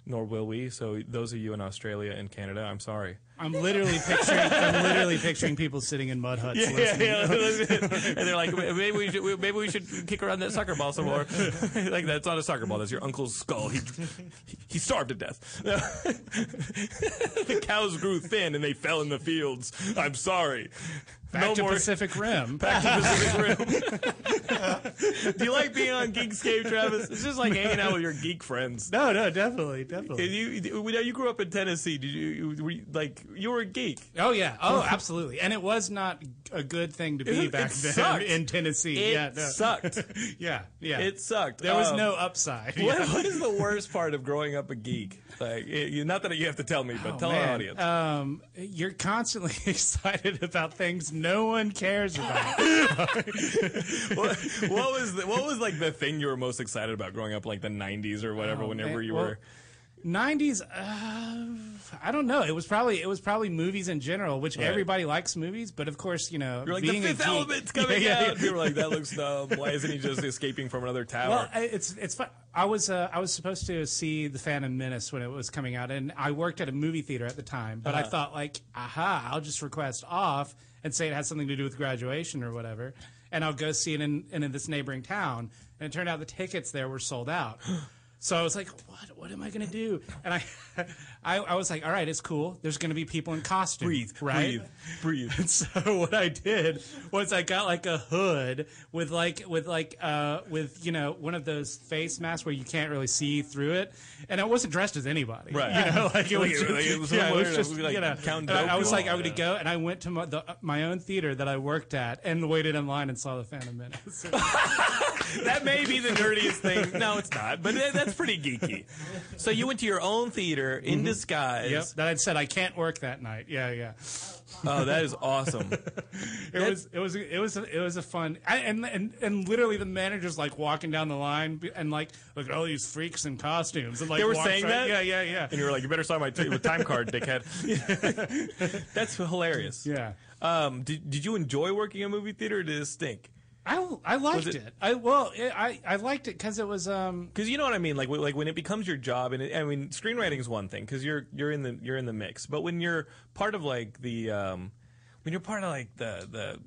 nor will we. So those of you in Australia and Canada, I'm sorry. I'm literally picturing. I'm literally picturing people sitting in mud huts. Yeah, yeah, yeah. and they're like, maybe we should, maybe we should kick around that soccer ball some more. (laughs) like that's not a soccer ball. That's your uncle's skull. He he starved to death. (laughs) the cows grew thin and they fell in the fields. I'm sorry. Back no to more Pacific Rim. (laughs) Back to Pacific Rim. (laughs) Do you like being on Geekscape, Travis? It's just like hanging out with your geek friends. No, no, definitely, definitely. You, you, you grew up in Tennessee. Did you, you were you- like you were a geek? Oh yeah. Oh, (laughs) absolutely. And it was not a good thing to be It- back it then sucked. in Tennessee. It yeah, no. sucked. yeah, yeah. It sucked. There was Um, no upside. What, Yeah. what is the worst part of growing up a geek? Like, it, you, not that you have to tell me, but Oh, tell our audience. Um, you're constantly (laughs) excited about things no one cares about. (laughs) (laughs) what, what was the, what was like the thing you were most excited about growing up, like the '90s or whatever? Oh, whenever man. you Well, were. 90s uh, i don't know it was probably it was probably movies in general which Right. everybody likes movies but of course you know You're like being the a Fifth geek- Element's coming Yeah, yeah, out. yeah. You were like, that looks dumb. Why isn't he just escaping from another tower? Well, it's it's fun. I was uh, I was supposed to see the Phantom Menace when it was coming out, and I worked at a movie theater at the time. But I Uh-huh. thought like, aha, I'll just request off and say it has something to do with graduation or whatever, and I'll go see it in in this neighboring town. And it turned out the tickets there were sold out. (gasps) So I was like, what? What am I going to do? And I, I, I was like, all right, it's cool. There's going to be people in costume. Breathe, right? breathe, breathe. (laughs) And so what I did was I got like a hood with like with like uh with you know one of those face masks where you can't really see through it, and I wasn't dressed as anybody. Right. You know, like it was, like, it was yeah, it was just like, you know. Count I, I was like, I'm going to go, and I went to my, the, my own theater that I worked at and waited in line and saw the Phantom Menace. (laughs) that may be the nerdiest thing. No, it's not, but that's pretty geeky. (laughs) So you went to your own theater in disguise. Yep, that I'd said I can't work that night. Yeah, yeah. Oh, that is awesome. (laughs) It was it was it was it was a fun I, and and and literally the manager's like walking down the line and like look at all these freaks in costumes and like they were saying right- that? yeah yeah yeah And you were like, you better sign my t- time card, (laughs) dickhead. (laughs) That's hilarious. Yeah. Um, did, did you enjoy working in a movie theater or did it stink? I, I liked it, it- I well it, I I liked it because it was um Because you know what I mean, like like when it becomes your job, and it, I mean, screenwriting is one thing because you're you're in the you're in the mix. But when you're part of like the um, when you're part of like the the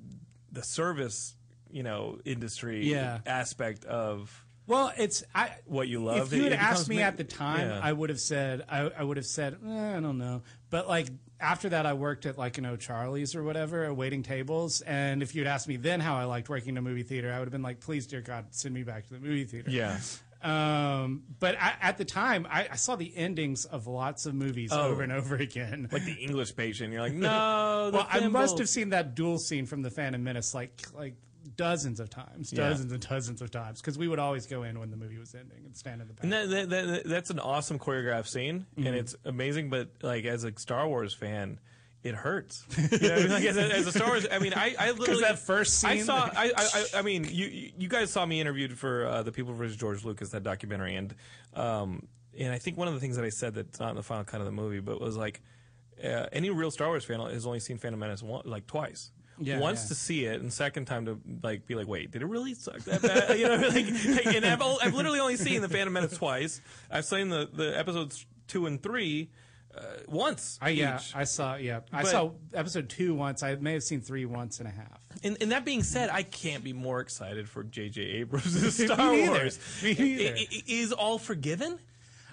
the service, you know, industry Yeah. aspect of well it's I what you love. if you had asked me ma- at the time yeah. I would have said I I would have said eh, I don't know but like after that I worked at like you know Charlie's or whatever waiting tables and if you'd asked me then how I liked working in a movie theater I would have been like please dear God send me back to the movie theater Yeah. Um, but I, at the time, I, I saw the endings of lots of movies Oh. over and over again. like the English patient, you're like, (laughs) no. the well, I must have seen that duel scene from the Phantom Menace like like dozens of times, Yeah. dozens and dozens of times, because we would always go in when the movie was ending and stand in the back. And that, that, that, that's an awesome choreographed scene, Mhm. and it's amazing. But like as a Star Wars fan, it hurts. (laughs) You know, I mean? like as a, as a Star Wars, I mean, I, I (laughs) literally that first I scene- saw. I, I, I, (laughs) I mean, you you guys saw me interviewed for uh, the People versus George Lucas that documentary, and um, and I think one of the things that I said that's not in the final cut of the movie, but was like, uh, any real Star Wars fan has only seen Phantom Menace one, like twice. Yeah, Once yeah. to see it, and second time to like be like, wait, did it really suck that bad? (laughs) you know, like, like and I've, I've literally only seen the Phantom Menace twice. I've seen the the episodes two and three uh, once. I yeah, each. I saw yeah, I But- saw episode two once. I may have seen three once and a half. And, and that being said, I can't be more excited for J.J. Abrams' (laughs) Me Star neither. Wars. Me neither. I- I- Is all forgiven?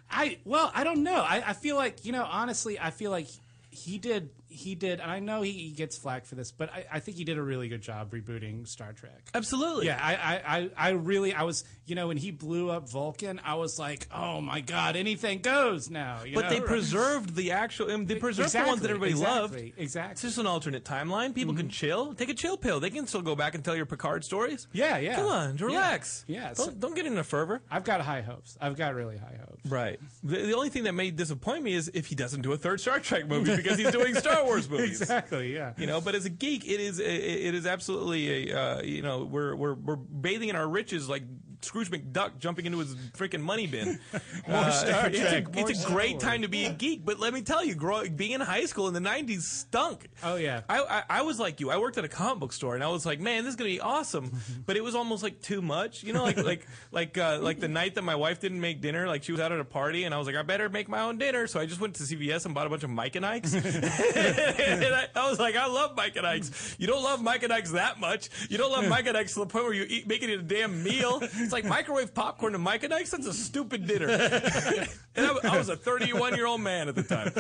I well, I don't know. I, I feel like you know, honestly, I feel like he did he did, and I know he, he gets flack for this, but I, I think he did a really good job rebooting Star Trek. Absolutely. Yeah, I, I, I, really, I was, you know, when he blew up Vulcan, I was like, oh my god, anything goes now. you But know? they preserved the actual. I mean, they preserved the ones that Exactly, everybody loved. exactly, Exactly. It's just an alternate timeline. People can mm-hmm. chill. Take a chill pill. They can still go back and tell your Picard stories. Yeah, yeah. Come on, Yeah. relax. Yeah, so- Don't, don't get into fervor. I've got high hopes. I've got really high hopes. Right. The, the only thing that may disappoint me is if he doesn't do a third Star Trek movie because he's doing Star Wars (laughs) movies. Exactly. Yeah. You know, but as a geek, it is it, it is absolutely a uh, you know we're we're we're bathing in our riches like Scrooge McDuck jumping into his freaking money bin. (laughs) More Star it's a, more it's a great Wars. time to be a geek, but let me tell you, grow, being in high school in the '90s stunk. Oh yeah. I, I I was like you. I worked at a comic book store, and I was like, man, this is gonna be awesome. (laughs) But it was almost like too much. You know, like like (laughs) like uh, like the night that my wife didn't make dinner, like she was out at a party, and I was like, I better make my own dinner. So I just went to CVS and bought a bunch of Mike and Ike's. and I, I was like, I love Mike and Ike's. You don't love Mike and Ike's that much. You don't love Mike and Ike's to the point where you eat making it a damn meal. It's like microwave popcorn to Mike and Ike's. That's a stupid dinner. (laughs) and I, I was a 31 year old man at the time.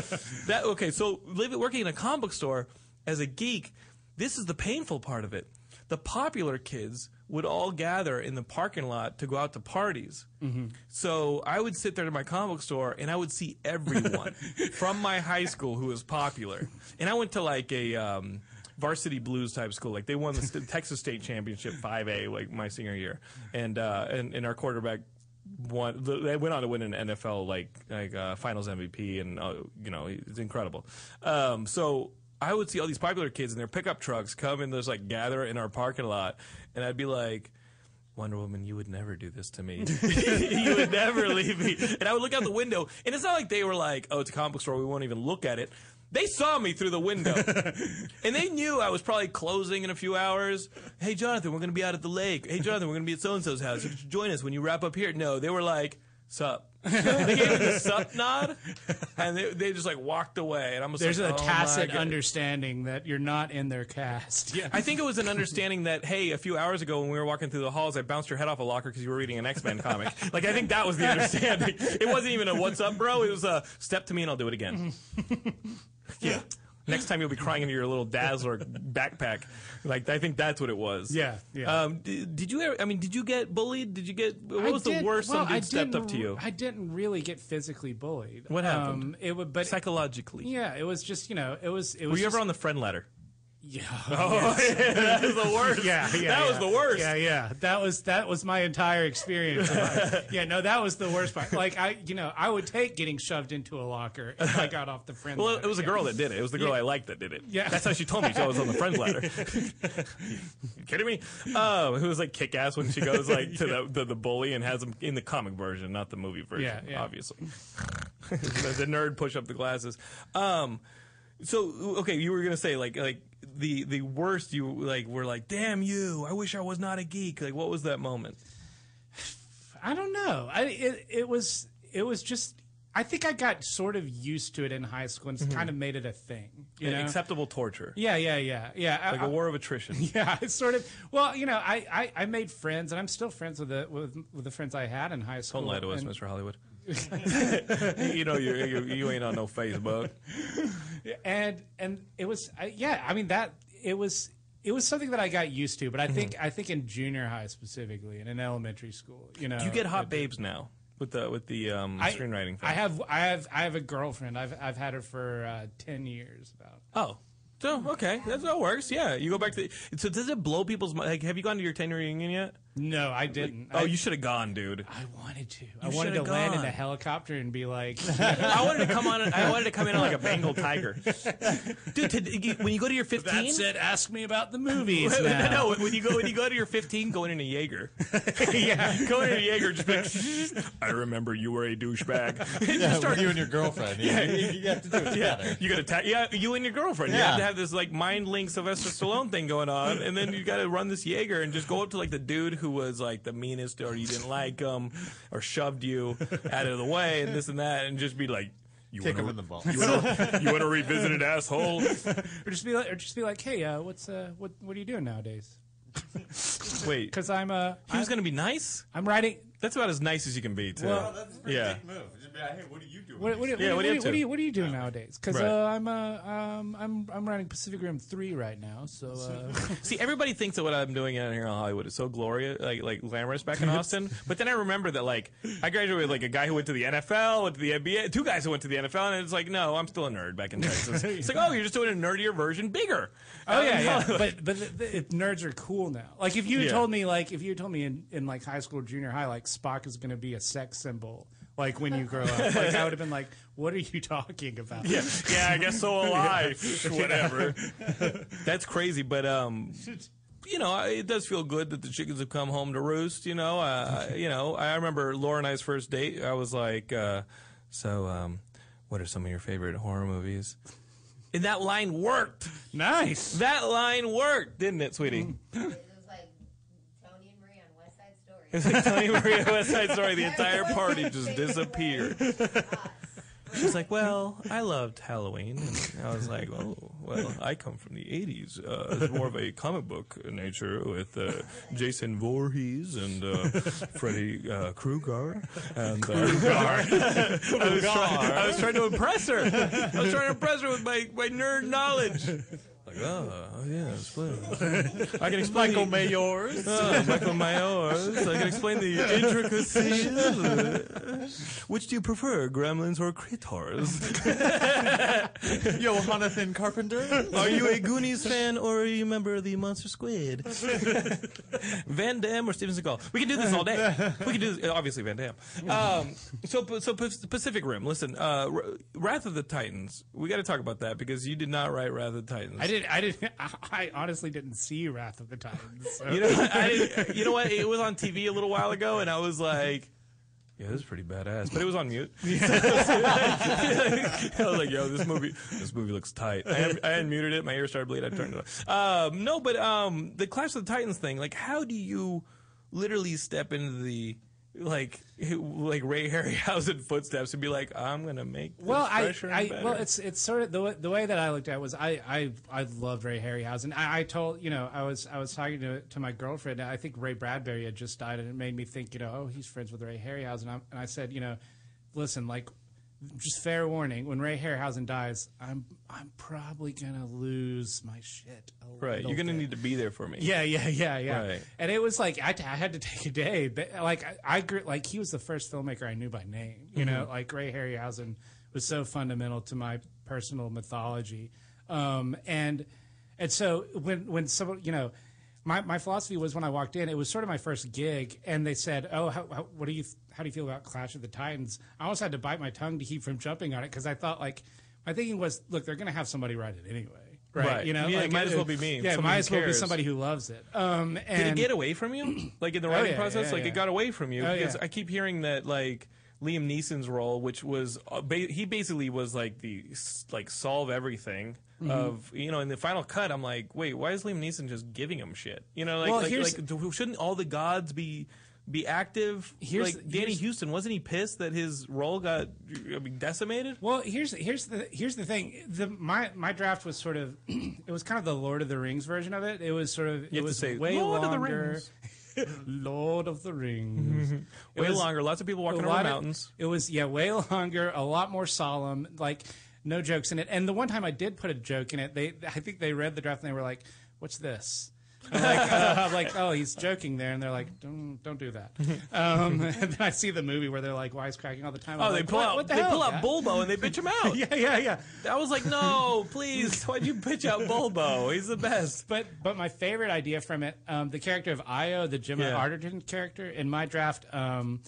That okay. So living working in a comic book store as a geek this is the painful part of it. The popular kids would all gather in the parking lot to go out to parties. Mhm. So I would sit there in my comic book store and I would see everyone (laughs) from my high school who was popular. And I went to like a um, varsity blues type school. Like they won the Texas State Championship 5A like my senior year. And uh, and, and our quarterback won. They went on to win an NFL like like uh, Finals MVP, and uh, you know it's incredible. Um, so I would see all these popular kids in their pickup trucks come and just like gather in our parking lot, and I'd be like. Wonder Woman, you would never do this to me. (laughs) you would never leave me. And I would look out the window, and it's not like they were like, "Oh, it's a comic store. We won't even look at it." They saw me through the window, (laughs) and they knew I was probably closing in a few hours. Hey, Jonathan, we're going to be out at the lake. Hey, Jonathan, we're going to be at so and so's house. You should join us when you wrap up here. No, they were like, "Sup." (laughs) they gave me the sup nod, and they, they just like walked away. And I'm just There's like, a "Oh, tacit God." understanding that you're not in their caste. Yeah. I think it was an understanding that hey, a few hours ago when we were walking through the halls, I bounced your head off a locker because you were reading an X Men comic. (laughs) Like I think that was the understanding. It wasn't even a "What's up, bro." It was a "Step to me and I'll do it again." Yeah. (laughs) Next time you'll be crying into your little Dazzler backpack. Like I think that's what it was. Yeah, yeah. Um, did, did you ever? I mean, did you get bullied? Did you get? What I was the worst well, some I dude stepped up to you? I didn't really get physically bullied. What happened? Um, it would, but psychologically. Yeah, it was just you know, it was. It was. Were you just- ever on the friend ladder? Yeah. (laughs) Oh, yeah, that was the worst. Yeah, yeah. That was the worst. Yeah, yeah. That was that was my entire experience. (laughs) yeah, no, that was the worst part. Like I, you know, I would take getting shoved into a locker if I got off the friend. Well, ladder. it was a Yeah. girl that did it. It was the girl Yeah. I liked that did it. Yeah. That's how she told me. So I was on the friends ladder. you (laughs) kidding me? Oh, it was like kick ass when she goes like to the, the the bully and has him in the comic version, not the movie version. Yeah, yeah. obviously. the, the nerd push up the glasses. Um, so okay, you were gonna say like like the the worst. You like were like, damn you! I wish I was not a geek. Like, what was that moment? I don't know. I it, it was it was just. I think I got sort of used to it in high school and Mhm. kind of made it a thing. You know? acceptable torture. Yeah, yeah, yeah, yeah. Like a I- war of attrition. (laughs) Yeah, it's sort of. Well, you know, I, I, I made friends, and I'm still friends with the with, with the friends I had in high school. Don't lie to us, and- Mr. Hollywood. (laughs) you know you, you you ain't on no Facebook. (laughs) and and it was I, yeah i mean that it was it was something that i got used to but i think i think in junior high specifically and in elementary school you know Do you get hot it- babes now with the with the um, I- screenwriting? Thing? i have i have i have a girlfriend i've i've had her for uh, 10 years about Oh, so okay, that's that works. Yeah, you go back to. So does it blow people's mind? Like, have you gone to your ten year reunion yet? No i didn't Oh, I, you should have gone, dude. I wanted to. I wanted to should've land in a helicopter and be like, (laughs) I wanted to come on. I wanted to come in on like a Bengal tiger, (laughs) dude. To, when you go to your fifteen, That's it. Ask me about the movies no, now. no, when you go when you go to your fifteen, going in a Jaeger. (laughs) yeah, going in a Jaeger, just like, I remember you were a douchebag. Yeah, just start- with you and your girlfriend. You, you, you have to do it together. Yeah, you got to ta- yeah, you and your girlfriend. You Yeah. have to have this like mind link Sylvester Stallone thing going on, and then you got to run this Jaeger and just go up to like the dude who was like the meanest, or you didn't like him, or shoved you out of the way, and this and that, and just be like. You Kick wanna, him in the balls. You want to revisit it, asshole? (laughs) or just be like, or just be like, hey, uh, what's uh, what what are you doing nowadays? (laughs) Wait, Because I'm uh, he was I'm- going to be nice. I'm writing. That's about as nice as you can be, too. Well, that's a yeah. Move. Just be like, hey, what are you doing? What, what, what, Yeah, what, what are you what, up do you what are you doing nowadays? Because Right. uh, I'm uh, um, I'm I'm writing Pacific Rim three right now. So uh, (laughs) See, (laughs) everybody thinks that what I'm doing out here in Hollywood is so glorious, like like glamorous back in Austin. but then I remember that like I graduated with like a guy who went to the NFL, went to the NBA, two guys who went to the NFL, and it's like, no, I'm still a nerd back in Texas. (laughs) it's like, oh, you're just doing a nerdier version, bigger. Oh Um, yeah, yeah. but but the, the, it, nerds are cool now. Like if you Yeah. told me like if you told me in, in like high school or junior high like Spock is going to be a sex symbol like when you grow up, like I would have been like, what are you talking about? yeah, yeah, I guess so. Alive, (laughs) whatever. That's crazy, but um. You know, it does feel good that the chickens have come home to roost. You know, uh, (laughs) you know. I remember Laura and I's first date. I was like, uh, "So, um, what are some of your favorite horror movies?" And that line worked. Nice. That line worked, didn't it, sweetie? It's like Tony Maria West Side Story. The entire party just disappeared. She's like, well, I loved Halloween. And I was like, oh, well, I come from the 80s. Uh, it's more of a comic book nature with uh, Jason Voorhees and uh, Freddy uh, Krueger. And, uh, (laughs) I, was trying, I was trying to impress her. I was trying to impress her with my, my nerd knowledge. Like, oh, yeah, explain. (laughs) I can explain Michael the- Myers. (laughs) Oh, Michael Myers. I can explain the intricacies. (laughs) Which do you prefer, gremlins or critters? Yo, Jonathan Carpenter. Are you a Goonies fan or are you a member of the Monster Squad? Van Damme or Steven Seagal? We can do this all day. We can do this, obviously Van Damme. Um, so, so Pacific Rim. Listen, uh, Wrath of the Titans. We got to talk about that because you did not write Wrath of the Titans. I did. I didn't. (laughs) I honestly didn't see Wrath of the Titans. so- You know, I didn't, (laughs) you know what? It was on TV a little while ago, and I was like. Yeah, this is pretty badass, but it was on mute. (laughs) I was like, "Yo, this movie, this movie looks tight." I, I unmuted it. My ear started bleeding. I turned it off. Um, no, but um, the Clash of the Titans thing. Like, how do you literally step into the like (laughs) like Ray Harryhausen (laughs) footsteps and be like, "I'm gonna make this well, I, I better"? well, it's it's sort of the way, the way that I looked at it was I I I loved Ray Harryhausen. I, I told you know I was I was talking to to my girlfriend. I think Ray Bradbury had just died, and it made me think you know oh he's friends with Ray Harryhausen. And I said you know, listen like. Just fair warning: when Ray Harryhausen dies, I'm I'm probably gonna lose my shit. A right. You're gonna bit. need to be there for me. Yeah, yeah, yeah, yeah. Right. And it was like I, I had to take a day, but like I, I grew, like he was the first filmmaker I knew by name. You know, Mhm. like Ray Harryhausen was so fundamental to my personal mythology, um, and and so when when someone you know. My, my philosophy was when I walked in, it was sort of my first gig, and they said, "Oh, how, how, what do you how do you feel about Clash of the Titans?" I almost had to bite my tongue to keep from jumping on it because I thought like my thinking was, look, they're going to have somebody write it anyway, right? Right. You know, Yeah, it like, might as well be me, Yeah, it might as well be somebody who loves it. Um, and Did it get away from you? (clears throat) Like in the Oh, writing yeah, process, yeah, like it got away from you Oh, because. I keep hearing that like Liam Neeson's role, which was uh, ba- he basically was like the like solve everything Mhm. of you know in the final cut. I'm like, wait, why is Liam Neeson just giving him shit? You know, like Well, like, like shouldn't all the gods be be active? Here's- like Danny here's- Huston wasn't he pissed that his role got I mean, decimated? Well, here's here's the here's the thing. The my my draft was sort of (clears throat) it was kind of the Lord of the Rings version of it. It was sort of You it was say, way "Lord of the longer. Rings." (laughs) Lord of the Rings. (laughs) It Way was longer. Lots of people walking a over lot of- mountains. it was yeah, way (laughs) longer, a lot more solemn. Like no jokes in it. And the one time I did put a joke in it, they I think they read the draft and they were like, "What's this?" I'm like, (laughs) uh, I'm like, oh, he's joking there, and they're like, don't, don't do that. Um, (laughs) and then I see the movie where they're like wisecracking all the time. Oh, I'm they like, pull what, out what the they hell, pull out? Bubo and they bitch him (laughs) out. yeah, yeah, yeah. I was like, no, please, why'd you bitch out Bubo? He's the best. But but my favorite idea from it, um, the character of Io, the Gemma Yeah. Arterton character in my draft, um,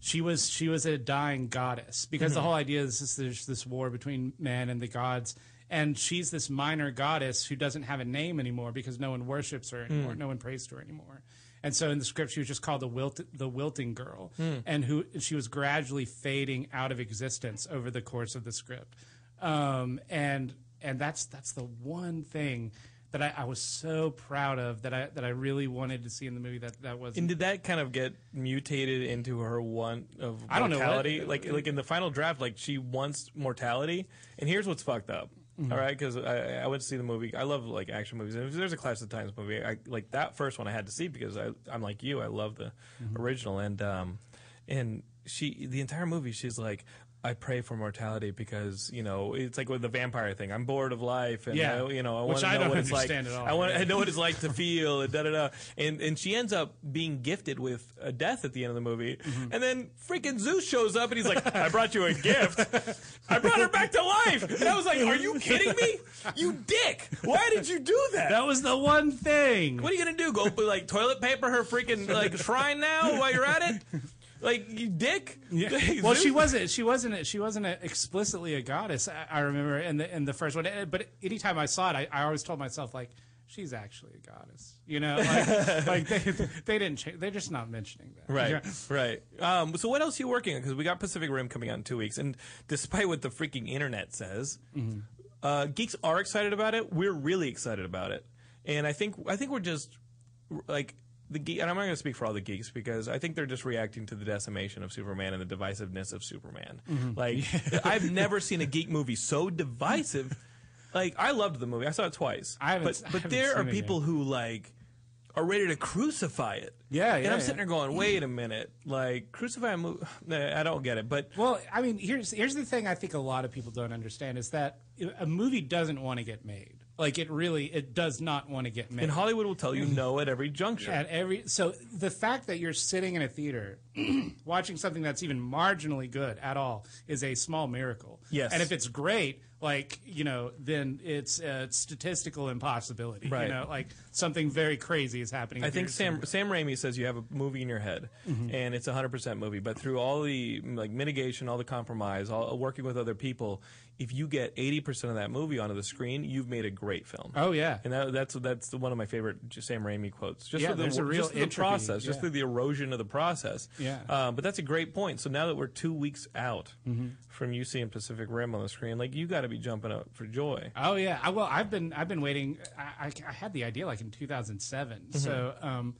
she was she was a dying goddess because the Mhm. whole idea is this there's this war between man and the gods. And she's this minor goddess who doesn't have a name anymore because no one worships her anymore. Mm. No one prays to her anymore. And so in the script, she was just called the wilt, the wilting girl, Mm. and who she was gradually fading out of existence over the course of the script. Um, and and that's that's the one thing that I, I was so proud of that I that I really wanted to see in the movie that that was And did that kind of get mutated into her want of I don't know what- mortality? like, like in the final draft, like she wants mortality. And here's what's fucked up. Mhm. all right, because I, I went to see the movie. I love like action movies. And if there's a Clash of the Titans movie, I like that first one. I had to see because I, I'm like you. I love the Mhm. original. And um, and she the entire movie, she's like. I pray for mortality because you know it's like with the vampire thing. I'm bored of life, and Yeah. I, you know I want to know what it's like. understand at all. I want. I know what it's like to feel, and da da da. And and she ends up being gifted with a death at the end of the movie, Mm-hmm. and then freaking Zeus shows up, and he's like, "I brought you a gift. I brought her back to life." And I was like, "Are you kidding me? You dick! Why did you do that?" That was the one thing. What are you gonna do? Go like toilet paper her freaking like shrine now while you're at it? Like you dick. well, she wasn't. She wasn't. She wasn't a, explicitly a goddess. I, I remember in the in the first one. But anytime I saw it, I, I always told myself like, she's actually a goddess. You know, like, (laughs) like they they didn't. Change, they're just not mentioning that. Right, Yeah. right. Um, so what else are you working on? Because we got Pacific Rim coming out in two weeks, and despite what the freaking internet says, Mhm. uh, geeks are excited about it. We're really excited about it, and I think I think we're just like the geek. And I'm not going to speak for all the geeks because I think they're just reacting to the decimation of Superman and the divisiveness of Superman. Mhm. Like (laughs) I've never seen a geek movie so divisive. Like I loved the movie. I saw it twice. I haven't- but I but haven't there are people who like are ready to crucify it. Yeah, And I'm yeah. sitting there going, wait a minute, like crucify a movie. (laughs) I don't get it, but Well, I mean, here's here's the thing. I think a lot of people don't understand is that a movie doesn't want to get made. Like it really, it does not want to get made. And Hollywood will tell you no at every juncture. At every so the fact that you're sitting in a theater (clears throat) watching something that's even marginally good at all is a small miracle. Yes. And if it's great, like you know, then it's a statistical impossibility. Right. You know, like something very crazy is happening. I think. Sam Sam Raimi says you have a movie in your head, Mhm. and it's a hundred percent movie. But through all the like mitigation, all the compromise, all working with other people, if you get eighty percent of that movie onto the screen, you've made a great film. Oh, yeah. and that, that's that's one of my favorite Sam Raimi quotes. Just Yeah, the, there's a real just the process, just through the erosion of the process. Yeah. Um, but that's a great point. So now that we're two weeks out Mhm. from you seeing Pacific Rim on the screen, like you got to be jumping up for joy. Oh yeah. I, well, I've been I've been waiting. I, I, I had the idea like in 2007. Mm-hmm. So um,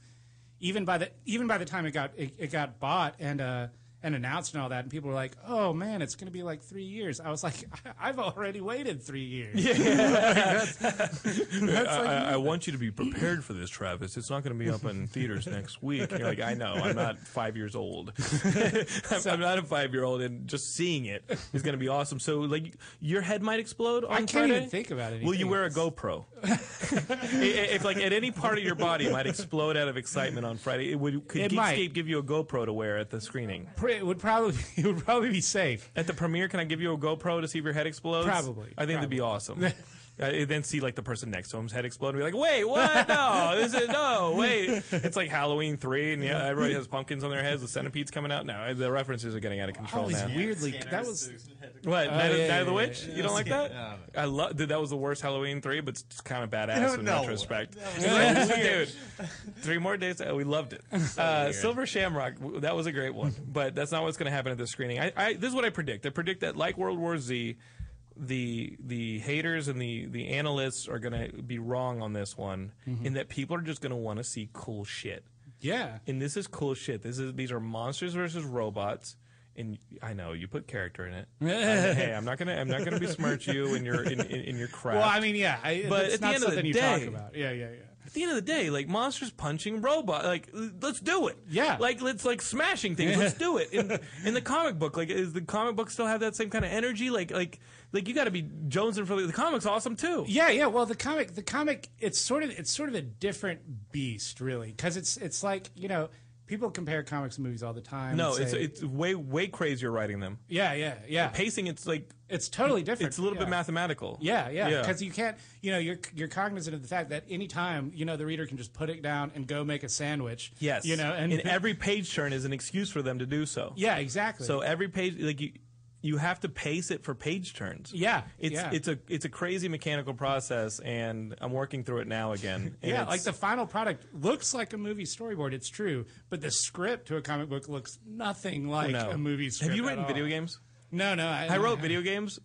even by the even by the time it got it, it got bought and uh, and announced and all that, and people were like, "Oh man, it's going to be like three years." I was like, (laughs) "I've already waited three years." (laughs) That's- (laughs) that's I, like- I, I want you to be prepared for this, Travis. It's not going to be up in theaters next week. And you're like, I know. I'm not five years old. I'm, I'm not a five year old, and just seeing it is going to be awesome. So, like, your head might explode on I can't Friday? even think about it. Will you anything wear a GoPro? If, like, at any part of your body might explode out of excitement on Friday, it would could It Geekscape might. give you a GoPro to wear at the screening? It would probably (laughs) it would probably be safe. At the premiere, can I give you a GoPro to see if your head explodes? Probably, I think that'd be awesome. (laughs) I then see like the person next to him's head explode and be like, "Wait, what? (laughs) No, this is no, wait." It's like Halloween three, and yeah, everybody has pumpkins on their heads. The centipede's coming out. No, the references are getting out of control Always now. weirdly that was What? Oh, Night, of, yeah, Night of the Witch? yeah. You don't like that? Yeah. I love. Dude, that was the worst Halloween three, but it's kind of badass in no. retrospect. That (laughs) Dude, three more days. uh, We loved it. Uh, Silver Shamrock. That was a great one, but that's not what's going to happen at this screening. I, I, this is what I predict. I predict that, like World War Z, the the haters and the the analysts are going to be wrong on this one, Mhm. in that people are just going to want to see cool shit. Yeah. And this is cool shit. This is these are monsters versus robots. And I know you put character in it. Hey, I'm not gonna I'm not gonna besmirch you in your in, in, in your craft. Well, I mean, yeah, I, but it's at not the end of something the you day, talk about. Yeah, yeah, yeah. at the end of the day, like monsters punching robot, like let's do it. Yeah. like let's like smashing things. Let's (laughs) do it. In, in the comic book, like is the comic book still have that same kind of energy? Like like like you got to be jonesing for the, the comics. Awesome too. Yeah, yeah. Well, the comic, the comic, it's sort of, it's sort of a different beast, really, because it's, it's like you know, people compare comics and movies all the time. No, and it's it's way way crazier writing them. yeah, yeah, yeah. The pacing, it's like It's totally different. It's a little bit mathematical. Yeah, yeah, Yeah. because you can't, you know, you're you're cognizant of the fact that any time, you know, the reader can just put it down and go make a sandwich. Yes. you know, and, and every page turn is an excuse for them to do so. Yeah, exactly. So every page, like you, you have to pace it for page turns. Yeah, It's yeah. it's a it's a crazy mechanical process, and I'm working through it now again. (laughs) Yeah, like the final product looks like a movie storyboard. It's true, but the script to a comic book looks nothing oh, like no. a movie script. Have you at witten all. video games? No, no. I, I wrote video games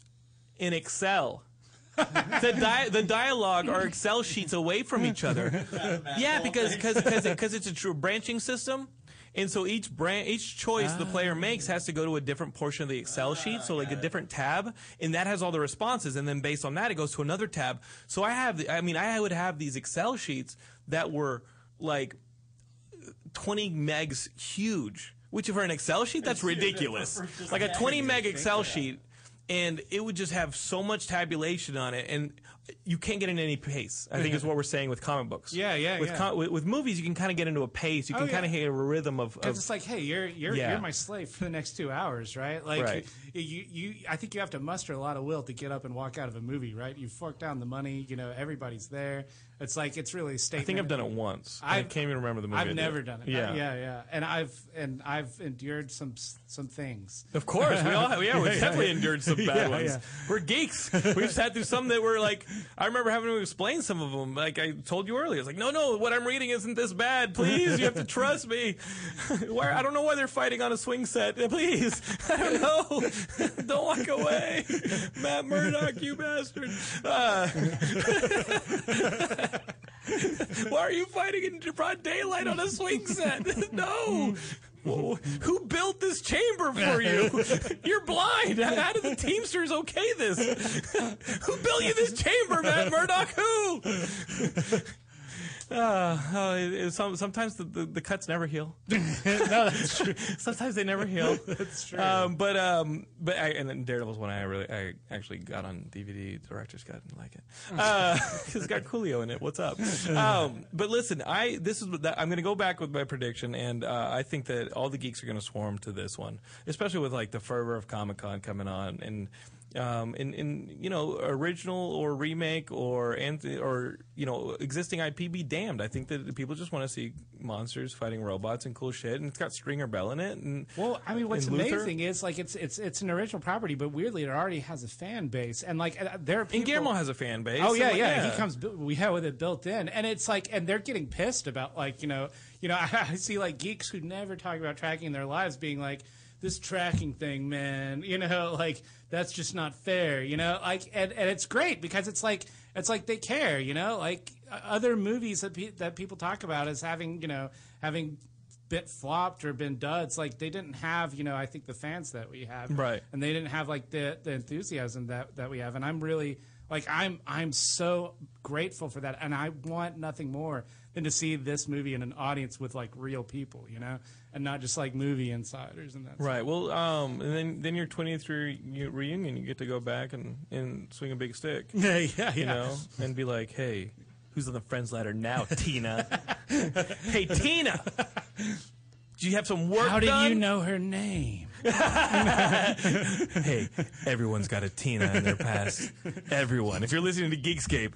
in Excel. (laughs) the, di- the dialogue are Excel sheets away from each other. (laughs) yeah, because because because it's a true branching system. And so each brand, each choice the player makes has to go to a different portion of the Excel sheet, so like a different tab, and that has all the responses, and then based on that, it goes to another tab. So I have, the, I mean, I would have these Excel sheets that were like 20 megs huge, which for an Excel sheet, that's (laughs) ridiculous. Like a 20 meg Excel sheet, and it would just have so much tabulation on it, and you can't get in any pace. I think is what we're saying with comic books. Yeah, yeah, With, yeah. com- with, with movies, you can kind of get into a pace. You Oh, can kind of yeah. hit a rhythm of. Because of it's like, hey, you're you're Yeah. you're my slave for the next two hours, right? Like, Right. you you I think you have to muster a lot of will to get up and walk out of a movie, right? You fork down the money, you know, everybody's there. It's like it's really a I statement. think I've done it once. I I've- can't even remember the movie. I I've did. never done it. Yeah, yeah, yeah. And I've and I've endured some some things. Of course, we all have, yeah, we (laughs) Yeah, definitely yeah. endured some bad Yeah, ones. yeah. We're geeks. We've sat through some that were like, I remember having to explain some of them. Like I told you earlier, it's like, no, no, what I'm reading isn't this bad. Please, you have to trust me. (laughs) why, I don't know why they're fighting on a swing set. (laughs) Please, I don't know. don't walk away, Matt Murdock, you bastard. Uh, (laughs) why are you fighting in broad daylight on a swing set? (laughs) no. Whoa, Who built this chamber for you? (laughs) You're blind. How did the Teamsters okay this? Who built you this chamber, Matt Murdock? Who? Uh, oh, it, it, some, sometimes the, the, the cuts never heal. (laughs) (laughs) no, that's true. sometimes they never heal. (laughs) That's true. Um, but um, but I, and then Daredevil's one I really I actually got on DVD. Director's cut and like it because it's got Coolio in it. What's up? Um, but listen, I this is that, I'm going to go back with my prediction, and uh, I think that all the geeks are going to swarm to this one, especially with like the fervor of Comic Con coming on and. Um, in, in you know original or remake or anth- or you know existing IP be damned. I think that people just want to see monsters fighting robots and cool shit, and it's got Stringer Bell in it. And Well, I mean, what's amazing is like it's it's it's an original property, but weirdly, it already has a fan base, and like uh, there are people. And Guillermo has a fan base. Oh yeah, like, yeah, He comes. We have with it built in, and it's like, and they're getting pissed about like you know, you know. (laughs) I, see like geeks who never talk about tracking in their lives being like, this tracking thing, man. (laughs) You know, like that's just not fair. You know, like and, and it's great because it's like it's like they care. You know, like other movies that pe- that people talk about as having you know having been flopped or been duds like they didn't have you know i think the fans that we have Right. and they didn't have like the the enthusiasm that that we have and i'm really like i'm i'm so grateful for that and i want nothing more than to see this movie in an audience with like real people you know and not just like movie insiders and that Right. Well, um, and then then your 20th re- reunion, you get to go back and, and swing a big stick. (laughs) Yeah, yeah, You yeah. know, and be like, hey, who's on the friends ladder now, Tina? (laughs) hey, Tina, do you have some work how did done? you know her name (laughs) hey, everyone's got a Tina in their past. Everyone. If you're listening to Geekscape,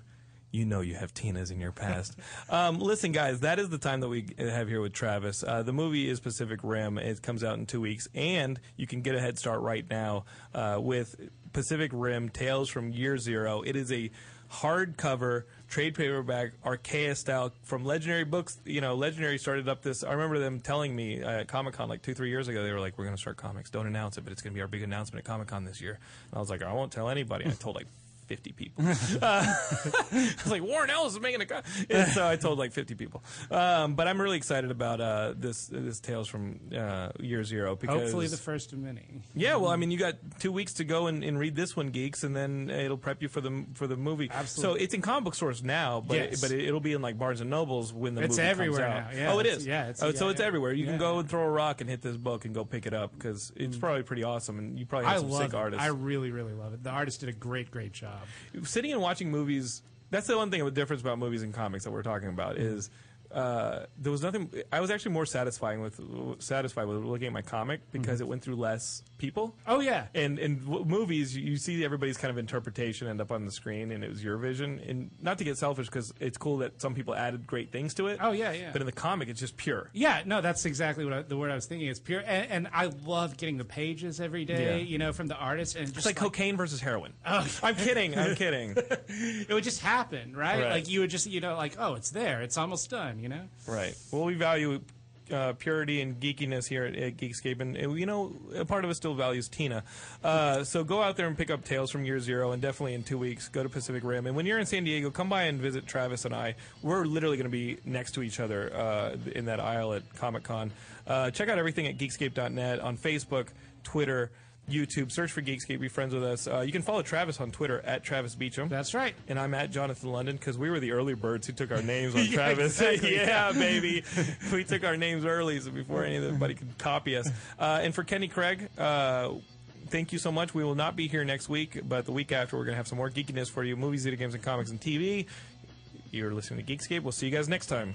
you know you have Tinas in your past. (laughs) Um, listen, guys, that is the time that we have here with Travis. Uh, the movie is Pacific Rim. It comes out in two weeks, and you can get a head start right now uh, with Pacific Rim Tales from Year Zero. It is a hardcover trade paperback archaea style from legendary books you know legendary started up this i remember them telling me uh, at comic-con like two three years ago they were like we're going to start comics don't announce it but it's going to be our big announcement at comic-con this year and i was like i won't tell anybody and i told like 50 people. (laughs) Uh, (laughs) I was like, Warren Ellis is making a. Co-. And so I told like 50 people. Um, but I'm really excited about uh, this this Tales from uh, Year Zero because hopefully the first of many yeah, well, I mean, you got two weeks to go and, and read this one, geeks, and then it'll prep you for the for the movie. Absolutely. So it's in comic book stores now, but Yes. but it, will be in like Barnes and Nobles when the It's movie everywhere comes out. now, yeah, oh, it's- yeah, it's- oh, so yeah, it's everywhere. You can go and throw a rock and hit this book and go pick it up because it's probably pretty awesome, and you probably have I some love sick it. artists. I really, really love it. The artist did a great, great job. Sitting and watching movies that's the one thing a difference about movies and comics that we're talking about is uh, there was nothing i was actually more satisfying with satisfied with looking at my comic because it went through less people Oh yeah, and in w- movies, you see everybody's kind of interpretation end up on the screen, and it was your vision. And not to get selfish, because it's cool that some people added great things to it. Oh, yeah, yeah. But in the comic, it's just pure. Yeah, no, that's exactly what I, the word I was thinking. It's pure, and, and I love getting the pages every day. Yeah. You know, from the artist, and just It's like, cocaine versus heroin. (laughs) Oh. I'm kidding. I'm kidding. (laughs) it would just happen, right? Right. Like you would just, you know, like oh, it's there, it's almost done. You know. Right. Well, we value uh, purity and geekiness here at, at Geekscape, and you know, a part of us still values Tina. Uh, so go out there and pick up Tales from Year Zero, and definitely in two weeks, go to Pacific Rim. And when you're in San Diego, come by and visit Travis and I. We're literally going to be next to each other uh, in that aisle at Comic Con. Uh, check out everything at Geekscape.net on Facebook, Twitter. YouTube, search for Geekscape, be friends with us. Uh, you can follow Travis on Twitter at Travis Beacham. That's right. And I'm at Jonathan London because we were the early birds who took our names on (laughs) Yeah, Travis. (laughs) yeah, baby. we took our names early so before anybody could copy us. Uh, and for Kenny Craig, uh, thank you so much. We will not be here next week, but the week after, we're going to have some more geekiness for you movies, video games, and comics and TV. You're listening to Geekscape. We'll see you guys next time.